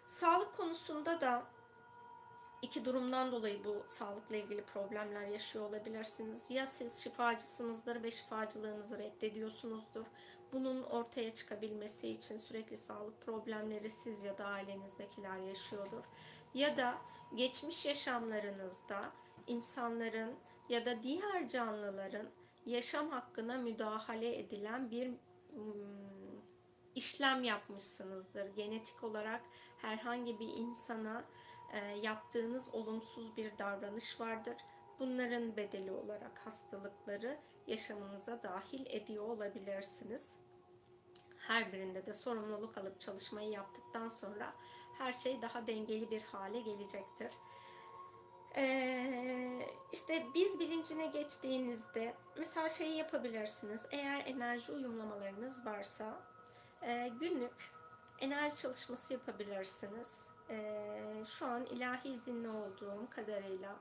Sağlık konusunda da iki durumdan dolayı bu sağlıkla ilgili problemler yaşıyor olabilirsiniz. Ya siz şifacısınızdır ve şifacılığınızı reddediyorsunuzdur. Bunun ortaya çıkabilmesi için sürekli sağlık problemleri siz ya da ailenizdekiler yaşıyordur. Ya da geçmiş yaşamlarınızda insanların ya da diğer canlıların yaşam hakkına müdahale edilen bir işlem yapmışsınızdır. Genetik olarak herhangi bir insana e, yaptığınız olumsuz bir davranış vardır. Bunların bedeli olarak hastalıkları yaşamınıza dahil ediyor olabilirsiniz. Her birinde de sorumluluk alıp çalışmayı yaptıktan sonra her şey daha dengeli bir hale gelecektir. Ee, işte biz bilincine geçtiğinizde mesela şeyi yapabilirsiniz. Eğer enerji uyumlamalarınız varsa e, günlük enerji çalışması yapabilirsiniz. E, şu an ilahi izinli olduğum kadarıyla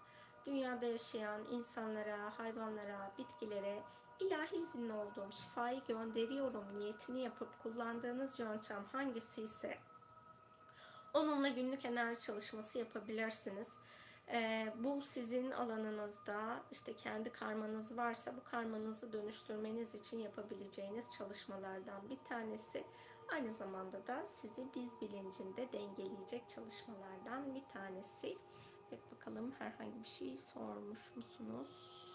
dünyada yaşayan insanlara, hayvanlara, bitkilere ilahi izinli olduğum şifayı gönderiyorum niyetini yapıp kullandığınız yöntem hangisi ise onunla günlük enerji çalışması yapabilirsiniz. Ee, bu sizin alanınızda işte kendi karmanız varsa bu karmanızı dönüştürmeniz için yapabileceğiniz çalışmalardan bir tanesi. Aynı zamanda da sizi biz bilincinde dengeleyecek çalışmalardan bir tanesi. Evet bakalım herhangi bir şey sormuş musunuz?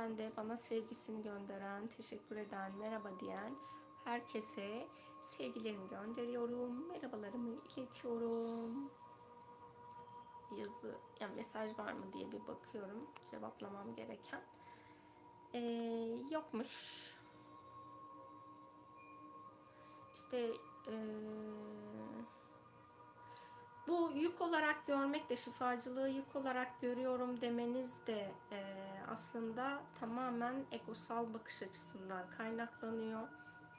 Ben de bana sevgisini gönderen, teşekkür eden, merhaba diyen herkese sevgilerimi gönderiyorum. Merhabalarımı iletiyorum. Yazı, yani mesaj var mı diye bir bakıyorum. Cevaplamam gereken. Ee, yokmuş. İşte ee, bu yük olarak görmek de şifacılığı yük olarak görüyorum demeniz de e, aslında tamamen egosal bakış açısından kaynaklanıyor.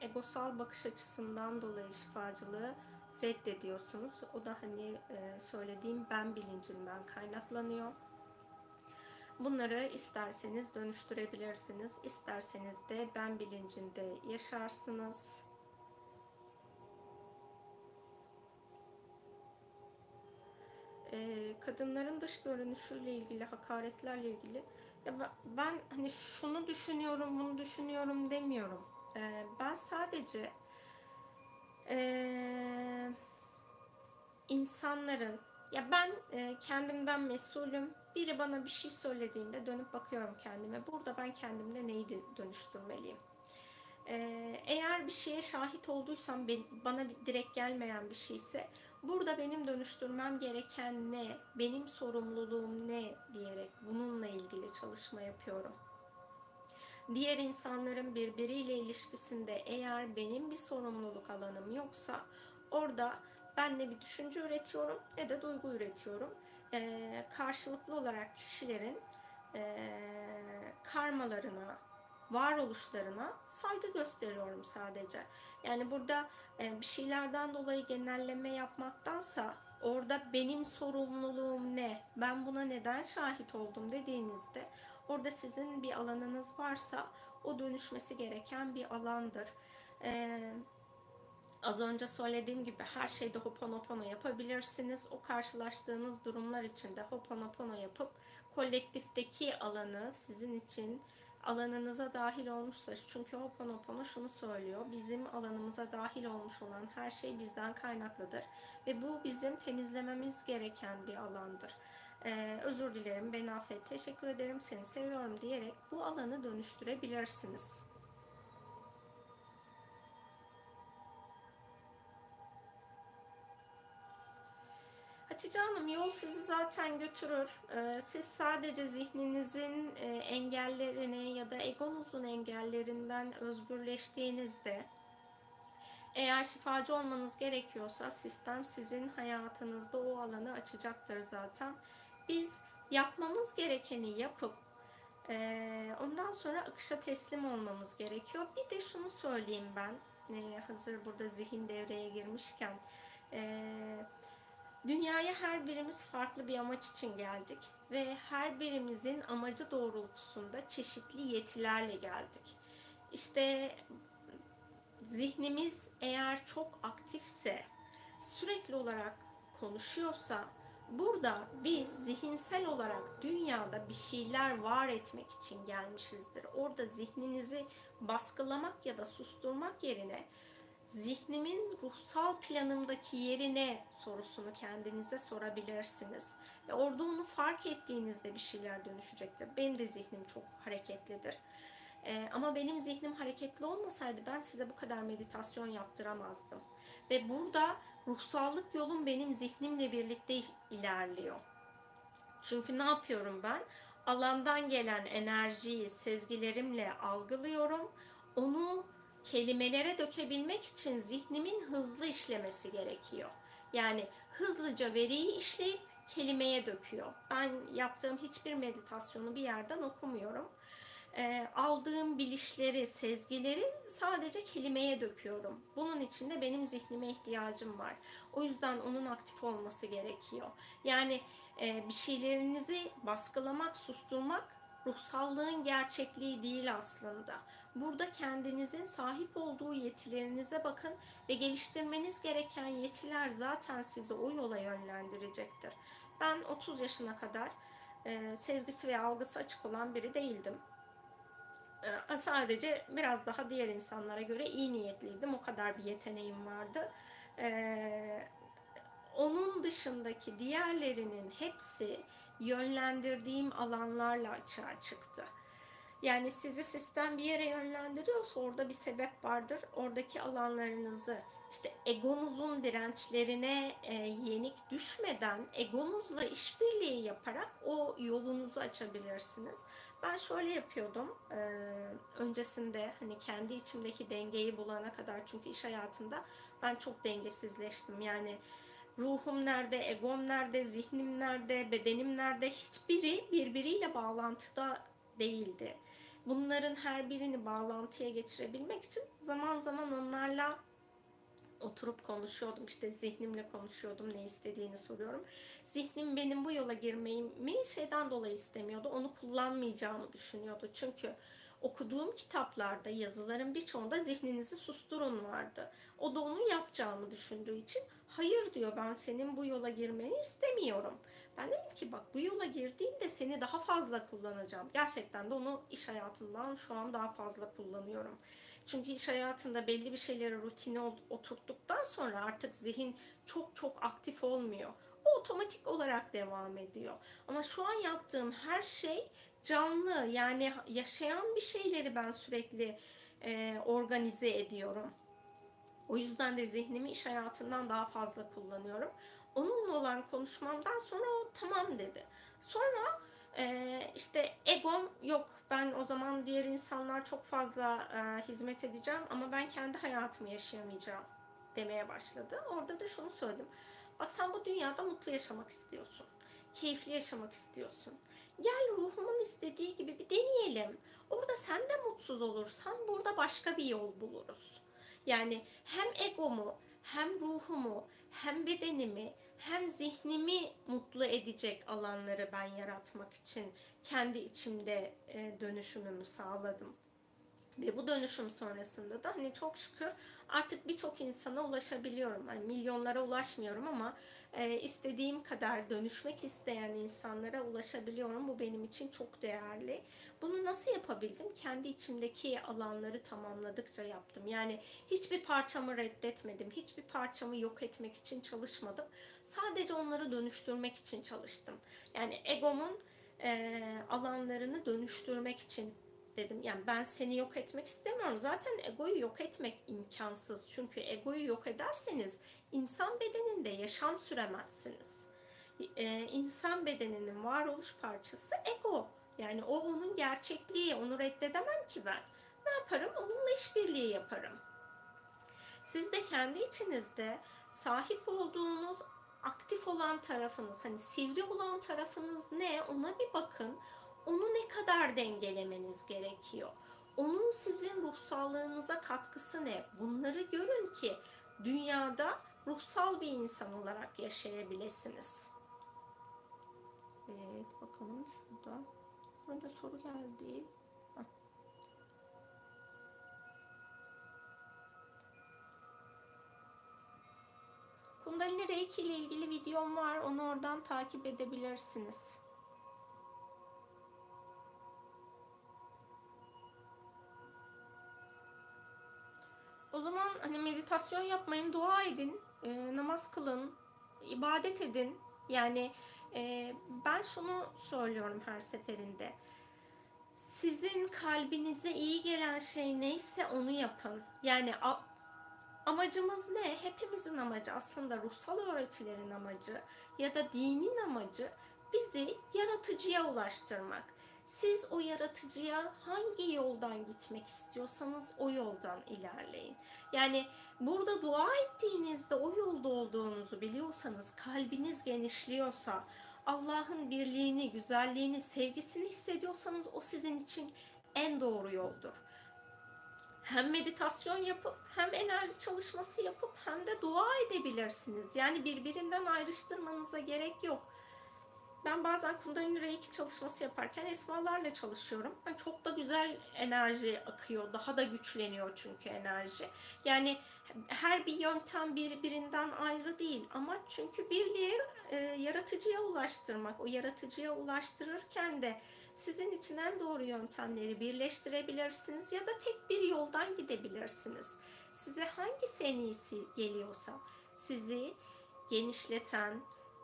Egosal bakış açısından dolayı şifacılığı reddediyorsunuz. O da hani e, söylediğim ben bilincinden kaynaklanıyor. Bunları isterseniz dönüştürebilirsiniz. isterseniz de ben bilincinde yaşarsınız. Ee, kadınların dış görünüşüyle ilgili, hakaretlerle ilgili ben hani şunu düşünüyorum, bunu düşünüyorum demiyorum. Ee, ben sadece e, insanların ya ben e, kendimden mesulüm. Biri bana bir şey söylediğinde dönüp bakıyorum kendime. Burada ben kendimde neyi dönüştürmeliyim? Ee, eğer bir şeye şahit olduysam bana direkt gelmeyen bir şeyse burada benim dönüştürmem gereken ne, benim sorumluluğum ne diyerek bununla ilgili çalışma yapıyorum. Diğer insanların birbiriyle ilişkisinde eğer benim bir sorumluluk alanım yoksa orada ben ne bir düşünce üretiyorum ne de duygu üretiyorum. Ee, karşılıklı olarak kişilerin e, karmalarına, varoluşlarına saygı gösteriyorum sadece. Yani burada e, bir şeylerden dolayı genelleme yapmaktansa orada benim sorumluluğum ne, ben buna neden şahit oldum dediğinizde orada sizin bir alanınız varsa o dönüşmesi gereken bir alandır. Ee, az önce söylediğim gibi her şeyde hoponopono yapabilirsiniz. O karşılaştığınız durumlar içinde hoponopono yapıp kolektifteki alanı sizin için alanınıza dahil olmuşsa çünkü Ho'oponopono şunu söylüyor bizim alanımıza dahil olmuş olan her şey bizden kaynaklıdır ve bu bizim temizlememiz gereken bir alandır. Ee, özür dilerim, beni affet, teşekkür ederim, seni seviyorum diyerek bu alanı dönüştürebilirsiniz. Yol sizi zaten götürür. Ee, siz sadece zihninizin e, engellerini ya da egonuzun engellerinden özgürleştiğinizde eğer şifacı olmanız gerekiyorsa sistem sizin hayatınızda o alanı açacaktır zaten. Biz yapmamız gerekeni yapıp e, ondan sonra akışa teslim olmamız gerekiyor. Bir de şunu söyleyeyim ben e, hazır burada zihin devreye girmişken. Eee Dünyaya her birimiz farklı bir amaç için geldik ve her birimizin amacı doğrultusunda çeşitli yetilerle geldik. İşte zihnimiz eğer çok aktifse, sürekli olarak konuşuyorsa burada biz zihinsel olarak dünyada bir şeyler var etmek için gelmişizdir. Orada zihninizi baskılamak ya da susturmak yerine zihnimin ruhsal planımdaki yerine sorusunu kendinize sorabilirsiniz. Ve orada onu fark ettiğinizde bir şeyler dönüşecektir. Benim de zihnim çok hareketlidir. Ee, ama benim zihnim hareketli olmasaydı ben size bu kadar meditasyon yaptıramazdım. Ve burada ruhsallık yolum benim zihnimle birlikte ilerliyor. Çünkü ne yapıyorum ben? Alandan gelen enerjiyi sezgilerimle algılıyorum. Onu kelimelere dökebilmek için zihnimin hızlı işlemesi gerekiyor. Yani hızlıca veriyi işleyip kelimeye döküyor. Ben yaptığım hiçbir meditasyonu bir yerden okumuyorum. E, aldığım bilişleri, sezgileri sadece kelimeye döküyorum. Bunun için de benim zihnime ihtiyacım var. O yüzden onun aktif olması gerekiyor. Yani e, bir şeylerinizi baskılamak, susturmak ruhsallığın gerçekliği değil aslında. Burada kendinizin sahip olduğu yetilerinize bakın ve geliştirmeniz gereken yetiler zaten sizi o yola yönlendirecektir. Ben 30 yaşına kadar e, sezgisi ve algısı açık olan biri değildim. E, sadece biraz daha diğer insanlara göre iyi niyetliydim. O kadar bir yeteneğim vardı. E, onun dışındaki diğerlerinin hepsi yönlendirdiğim alanlarla açığa çıktı. Yani sizi sistem bir yere yönlendiriyorsa orada bir sebep vardır. Oradaki alanlarınızı işte egonuzun dirençlerine e, yenik düşmeden egonuzla işbirliği yaparak o yolunuzu açabilirsiniz. Ben şöyle yapıyordum. E, öncesinde hani kendi içimdeki dengeyi bulana kadar çünkü iş hayatında ben çok dengesizleştim. Yani ruhum nerede, egom nerede, zihnim nerede, bedenim nerede hiçbiri birbiriyle bağlantıda değildi. Bunların her birini bağlantıya geçirebilmek için zaman zaman onlarla oturup konuşuyordum. İşte zihnimle konuşuyordum. Ne istediğini soruyorum. Zihnim benim bu yola girmemi şeyden dolayı istemiyordu. Onu kullanmayacağımı düşünüyordu. Çünkü okuduğum kitaplarda yazıların birçoğunda zihninizi susturun vardı. O da onu yapacağımı düşündüğü için hayır diyor ben senin bu yola girmeni istemiyorum. Ben dedim ki bak bu yola girdiğinde seni daha fazla kullanacağım. Gerçekten de onu iş hayatından şu an daha fazla kullanıyorum. Çünkü iş hayatında belli bir şeyleri rutine oturttuktan sonra artık zihin çok çok aktif olmuyor. O otomatik olarak devam ediyor. Ama şu an yaptığım her şey canlı yani yaşayan bir şeyleri ben sürekli e, organize ediyorum. O yüzden de zihnimi iş hayatından daha fazla kullanıyorum. Onunla olan konuşmamdan sonra o tamam dedi. Sonra e, işte egom yok ben o zaman diğer insanlar çok fazla e, hizmet edeceğim ama ben kendi hayatımı yaşayamayacağım demeye başladı. Orada da şunu söyledim. Bak sen bu dünyada mutlu yaşamak istiyorsun. Keyifli yaşamak istiyorsun. Gel ruhumun istediği gibi bir deneyelim. Orada sen de mutsuz olursan burada başka bir yol buluruz. Yani hem egomu, hem ruhumu, hem bedenimi, hem zihnimi mutlu edecek alanları ben yaratmak için kendi içimde e, dönüşümümü sağladım. Ve bu dönüşüm sonrasında da hani çok şükür artık birçok insana ulaşabiliyorum. Hani milyonlara ulaşmıyorum ama e, istediğim kadar dönüşmek isteyen insanlara ulaşabiliyorum. Bu benim için çok değerli. Bunu nasıl yapabildim? Kendi içimdeki alanları tamamladıkça yaptım. Yani hiçbir parçamı reddetmedim. Hiçbir parçamı yok etmek için çalışmadım. Sadece onları dönüştürmek için çalıştım. Yani egomun e, alanlarını dönüştürmek için dedim. Yani ben seni yok etmek istemiyorum. Zaten egoyu yok etmek imkansız. Çünkü egoyu yok ederseniz insan bedeninde yaşam süremezsiniz. e, insan bedeninin varoluş parçası ego. Yani o onun gerçekliği, onu reddedemem ki ben. Ne yaparım? Onunla işbirliği yaparım. Siz de kendi içinizde sahip olduğunuz aktif olan tarafınız, hani sivri olan tarafınız ne? Ona bir bakın. Onu ne kadar dengelemeniz gerekiyor? Onun sizin ruhsallığınıza katkısı ne? Bunları görün ki dünyada ruhsal bir insan olarak yaşayabilirsiniz. Evet bakalım şurada. Önce soru geldi. Heh. Kundalini Reiki ile ilgili videom var. Onu oradan takip edebilirsiniz. Hani meditasyon yapmayın, dua edin, e, namaz kılın, ibadet edin. Yani e, ben şunu söylüyorum her seferinde. Sizin kalbinize iyi gelen şey neyse onu yapın. Yani a, amacımız ne? Hepimizin amacı aslında ruhsal öğretilerin amacı ya da dinin amacı bizi yaratıcıya ulaştırmak. Siz o yaratıcıya hangi yoldan gitmek istiyorsanız o yoldan ilerleyin. Yani burada dua ettiğinizde o yolda olduğunuzu biliyorsanız, kalbiniz genişliyorsa, Allah'ın birliğini, güzelliğini, sevgisini hissediyorsanız o sizin için en doğru yoldur. Hem meditasyon yapıp hem enerji çalışması yapıp hem de dua edebilirsiniz. Yani birbirinden ayrıştırmanıza gerek yok. Ben bazen Kundalini Reiki çalışması yaparken esmalarla çalışıyorum. Yani çok da güzel enerji akıyor. Daha da güçleniyor çünkü enerji. Yani her bir yöntem birbirinden ayrı değil. Ama çünkü birliği e, yaratıcıya ulaştırmak. O yaratıcıya ulaştırırken de sizin için en doğru yöntemleri birleştirebilirsiniz ya da tek bir yoldan gidebilirsiniz. Size hangisi en iyisi geliyorsa sizi genişleten,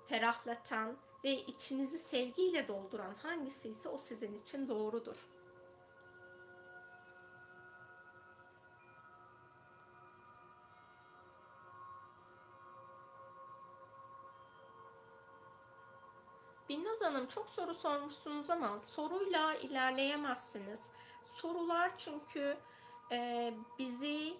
ferahlatan ve içinizi sevgiyle dolduran hangisi ise o sizin için doğrudur. Binnaz Hanım çok soru sormuşsunuz ama soruyla ilerleyemezsiniz. Sorular çünkü e, bizi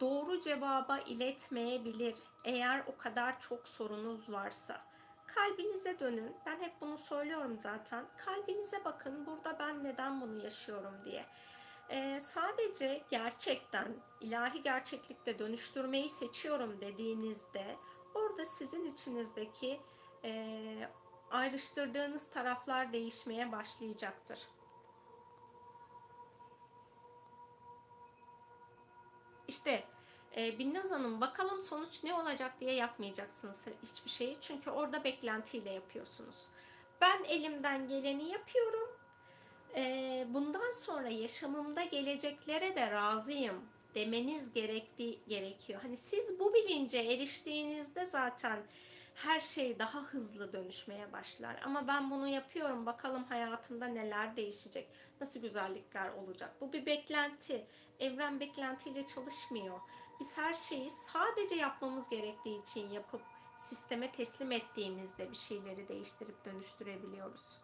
doğru cevaba iletmeyebilir eğer o kadar çok sorunuz varsa. Kalbinize dönün. Ben hep bunu söylüyorum zaten. Kalbinize bakın. Burada ben neden bunu yaşıyorum diye. Ee, sadece gerçekten ilahi gerçeklikte dönüştürmeyi seçiyorum dediğinizde orada sizin içinizdeki e, ayrıştırdığınız taraflar değişmeye başlayacaktır. İşte e, Binnaz Hanım bakalım sonuç ne olacak diye yapmayacaksınız hiçbir şeyi. Çünkü orada beklentiyle yapıyorsunuz. Ben elimden geleni yapıyorum. E, bundan sonra yaşamımda geleceklere de razıyım demeniz gerektiği gerekiyor. Hani siz bu bilince eriştiğinizde zaten her şey daha hızlı dönüşmeye başlar. Ama ben bunu yapıyorum. Bakalım hayatımda neler değişecek. Nasıl güzellikler olacak. Bu bir beklenti. Evren beklentiyle çalışmıyor. Biz her şeyi sadece yapmamız gerektiği için yapıp sisteme teslim ettiğimizde bir şeyleri değiştirip dönüştürebiliyoruz.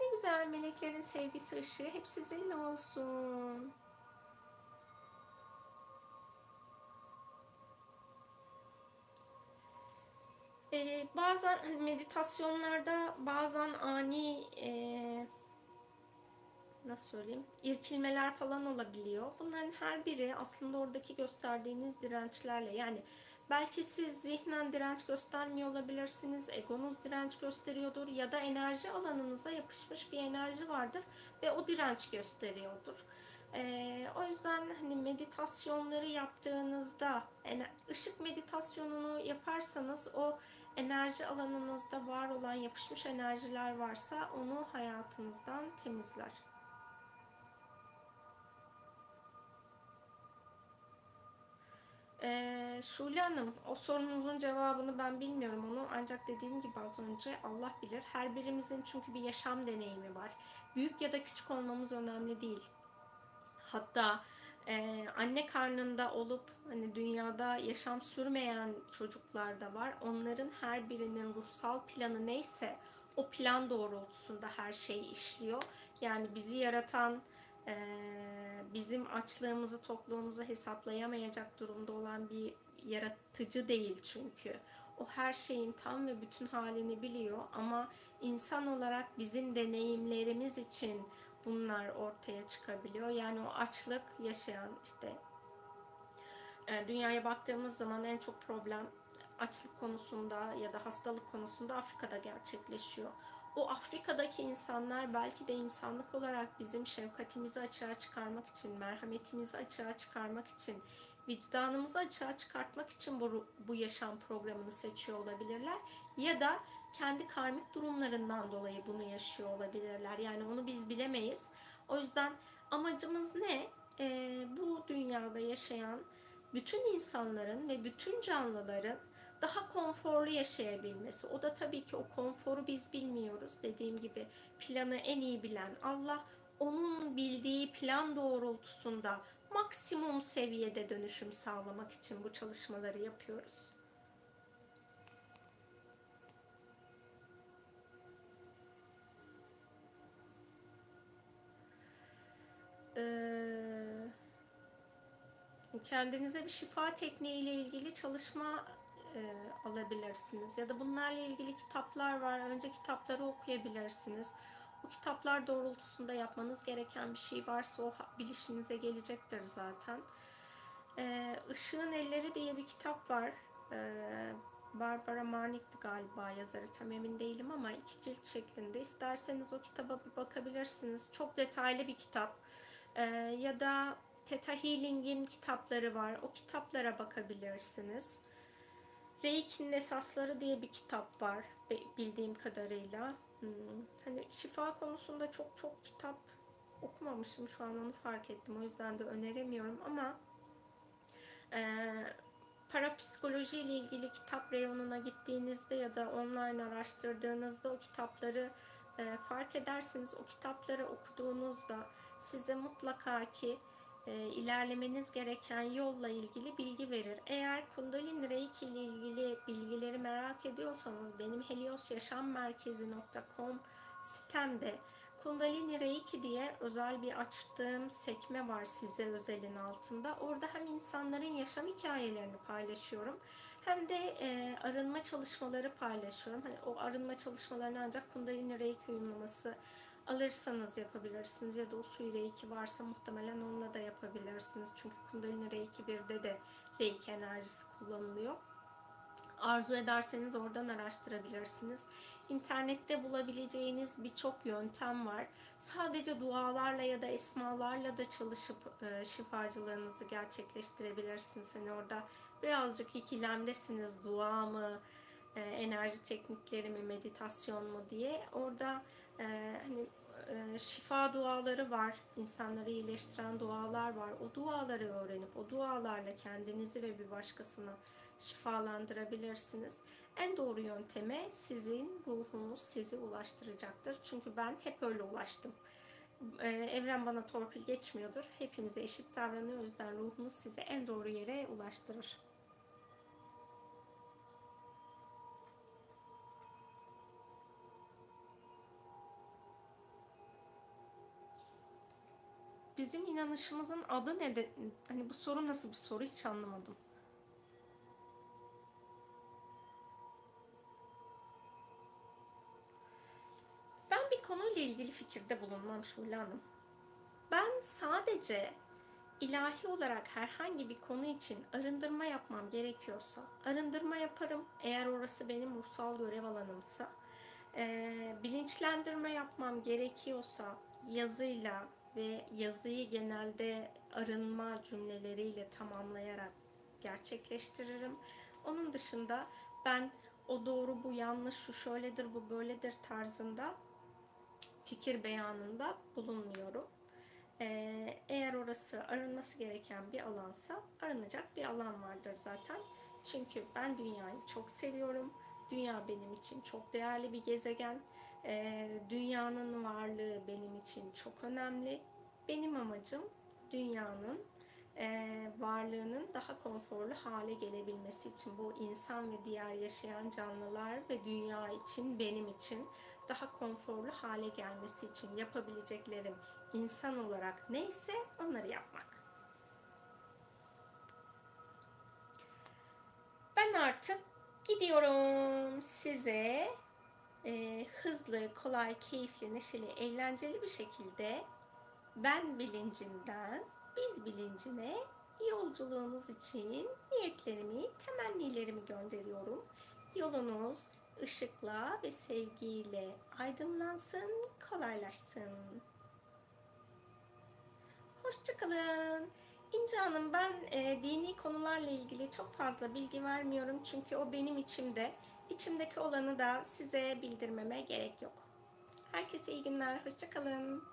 Ne güzel meleklerin sevgisi ışığı hep sizinle olsun. Ee, bazen hani meditasyonlarda bazen ani e, nasıl söyleyeyim irkilmeler falan olabiliyor. Bunların her biri aslında oradaki gösterdiğiniz dirençlerle yani belki siz zihnen direnç göstermiyor olabilirsiniz, egonuz direnç gösteriyordur ya da enerji alanınıza yapışmış bir enerji vardır ve o direnç gösteriyordur. Ee, o yüzden hani meditasyonları yaptığınızda yani ışık meditasyonunu yaparsanız o enerji alanınızda var olan yapışmış enerjiler varsa onu hayatınızdan temizler. Ee, Şule Hanım, o sorunuzun cevabını ben bilmiyorum onu ancak dediğim gibi az önce Allah bilir. Her birimizin çünkü bir yaşam deneyimi var. Büyük ya da küçük olmamız önemli değil. Hatta e, anne karnında olup hani dünyada yaşam sürmeyen çocuklar da var. Onların her birinin ruhsal planı neyse o plan doğrultusunda her şey işliyor. Yani bizi yaratan e, bizim açlığımızı, tokluğumuzu hesaplayamayacak durumda olan bir yaratıcı değil çünkü. O her şeyin tam ve bütün halini biliyor ama insan olarak bizim deneyimlerimiz için bunlar ortaya çıkabiliyor. Yani o açlık yaşayan işte e, dünyaya baktığımız zaman en çok problem açlık konusunda ya da hastalık konusunda Afrika'da gerçekleşiyor. O Afrika'daki insanlar belki de insanlık olarak bizim şefkatimizi açığa çıkarmak için, merhametimizi açığa çıkarmak için, vicdanımızı açığa çıkartmak için bu, bu yaşam programını seçiyor olabilirler. Ya da kendi karmik durumlarından dolayı bunu yaşıyor olabilirler. Yani onu biz bilemeyiz. O yüzden amacımız ne? Ee, bu dünyada yaşayan bütün insanların ve bütün canlıların daha konforlu yaşayabilmesi. O da tabii ki o konforu biz bilmiyoruz. Dediğim gibi planı en iyi bilen Allah onun bildiği plan doğrultusunda maksimum seviyede dönüşüm sağlamak için bu çalışmaları yapıyoruz. Kendinize bir şifa tekniği ile ilgili çalışma e, alabilirsiniz. Ya da bunlarla ilgili kitaplar var. Önce kitapları okuyabilirsiniz. O kitaplar doğrultusunda yapmanız gereken bir şey varsa o bilişinize gelecektir zaten. E, Işığın Elleri diye bir kitap var. E, Barbara Marnik'ti galiba yazarı tam emin değilim ama iki cilt şeklinde. İsterseniz o kitaba bir bakabilirsiniz. Çok detaylı bir kitap. E, ya da Theta Healing'in kitapları var. O kitaplara bakabilirsiniz. Reiki'nin Esasları diye bir kitap var bildiğim kadarıyla. Hmm. Hani şifa konusunda çok çok kitap okumamışım şu an onu fark ettim. O yüzden de öneremiyorum ama e, parapsikoloji ile ilgili kitap reyonuna gittiğinizde ya da online araştırdığınızda o kitapları e, fark edersiniz. O kitapları okuduğunuzda size mutlaka ki e, ilerlemeniz gereken yolla ilgili bilgi verir. Eğer Kundalini Reiki ile ilgili bilgileri merak ediyorsanız benim heliosyaşammerkezi.com sitemde Kundalini Reiki diye özel bir açtığım sekme var size özelin altında. Orada hem insanların yaşam hikayelerini paylaşıyorum hem de e, arınma çalışmaları paylaşıyorum. Hani o arınma çalışmalarını ancak Kundalini Reiki uyumlaması alırsanız yapabilirsiniz ya da suyu reiki varsa muhtemelen onunla da yapabilirsiniz. Çünkü kundalini reiki 1'de de reiki enerjisi kullanılıyor. Arzu ederseniz oradan araştırabilirsiniz. İnternette bulabileceğiniz birçok yöntem var. Sadece dualarla ya da esmalarla da çalışıp e, şifacılığınızı gerçekleştirebilirsiniz. Hani orada birazcık ikilemdesiniz. Dua mı, e, enerji teknikleri mi, meditasyon mu diye. Orada e, hani e, şifa duaları var. insanları iyileştiren dualar var. O duaları öğrenip o dualarla kendinizi ve bir başkasını şifalandırabilirsiniz. En doğru yönteme sizin ruhunuz sizi ulaştıracaktır. Çünkü ben hep öyle ulaştım. Ee, evren bana torpil geçmiyordur. Hepimize eşit davranıyor. O yüzden ruhunuz sizi en doğru yere ulaştırır. Bizim inanışımızın adı ne de, hani bu soru nasıl bir soru hiç anlamadım. Ben bir konuyla ilgili fikirde bulunmam Şule Hanım. Ben sadece ilahi olarak herhangi bir konu için arındırma yapmam gerekiyorsa arındırma yaparım. Eğer orası benim ruhsal görev alanımsa. E, bilinçlendirme yapmam gerekiyorsa yazıyla, ve yazıyı genelde arınma cümleleriyle tamamlayarak gerçekleştiririm. Onun dışında ben o doğru bu yanlış şu şöyledir bu böyledir tarzında fikir beyanında bulunmuyorum. Ee, eğer orası arınması gereken bir alansa arınacak bir alan vardır zaten. Çünkü ben dünyayı çok seviyorum. Dünya benim için çok değerli bir gezegen. Ee, dünyanın varlığı benim için çok önemli. Benim amacım dünyanın eee, varlığının daha konforlu hale gelebilmesi için bu insan ve diğer yaşayan canlılar ve dünya için benim için daha konforlu hale gelmesi için yapabileceklerim insan olarak neyse onları yapmak. Ben artık gidiyorum size e, hızlı, kolay, keyifli, neşeli, eğlenceli bir şekilde ben bilincinden biz bilincine yolculuğunuz için niyetlerimi, temennilerimi gönderiyorum. Yolunuz ışıkla ve sevgiyle aydınlansın, kolaylaşsın. Hoşçakalın. İnce Hanım ben e, dini konularla ilgili çok fazla bilgi vermiyorum çünkü o benim içimde. İçimdeki olanı da size bildirmeme gerek yok. Herkese iyi günler. Hoşçakalın.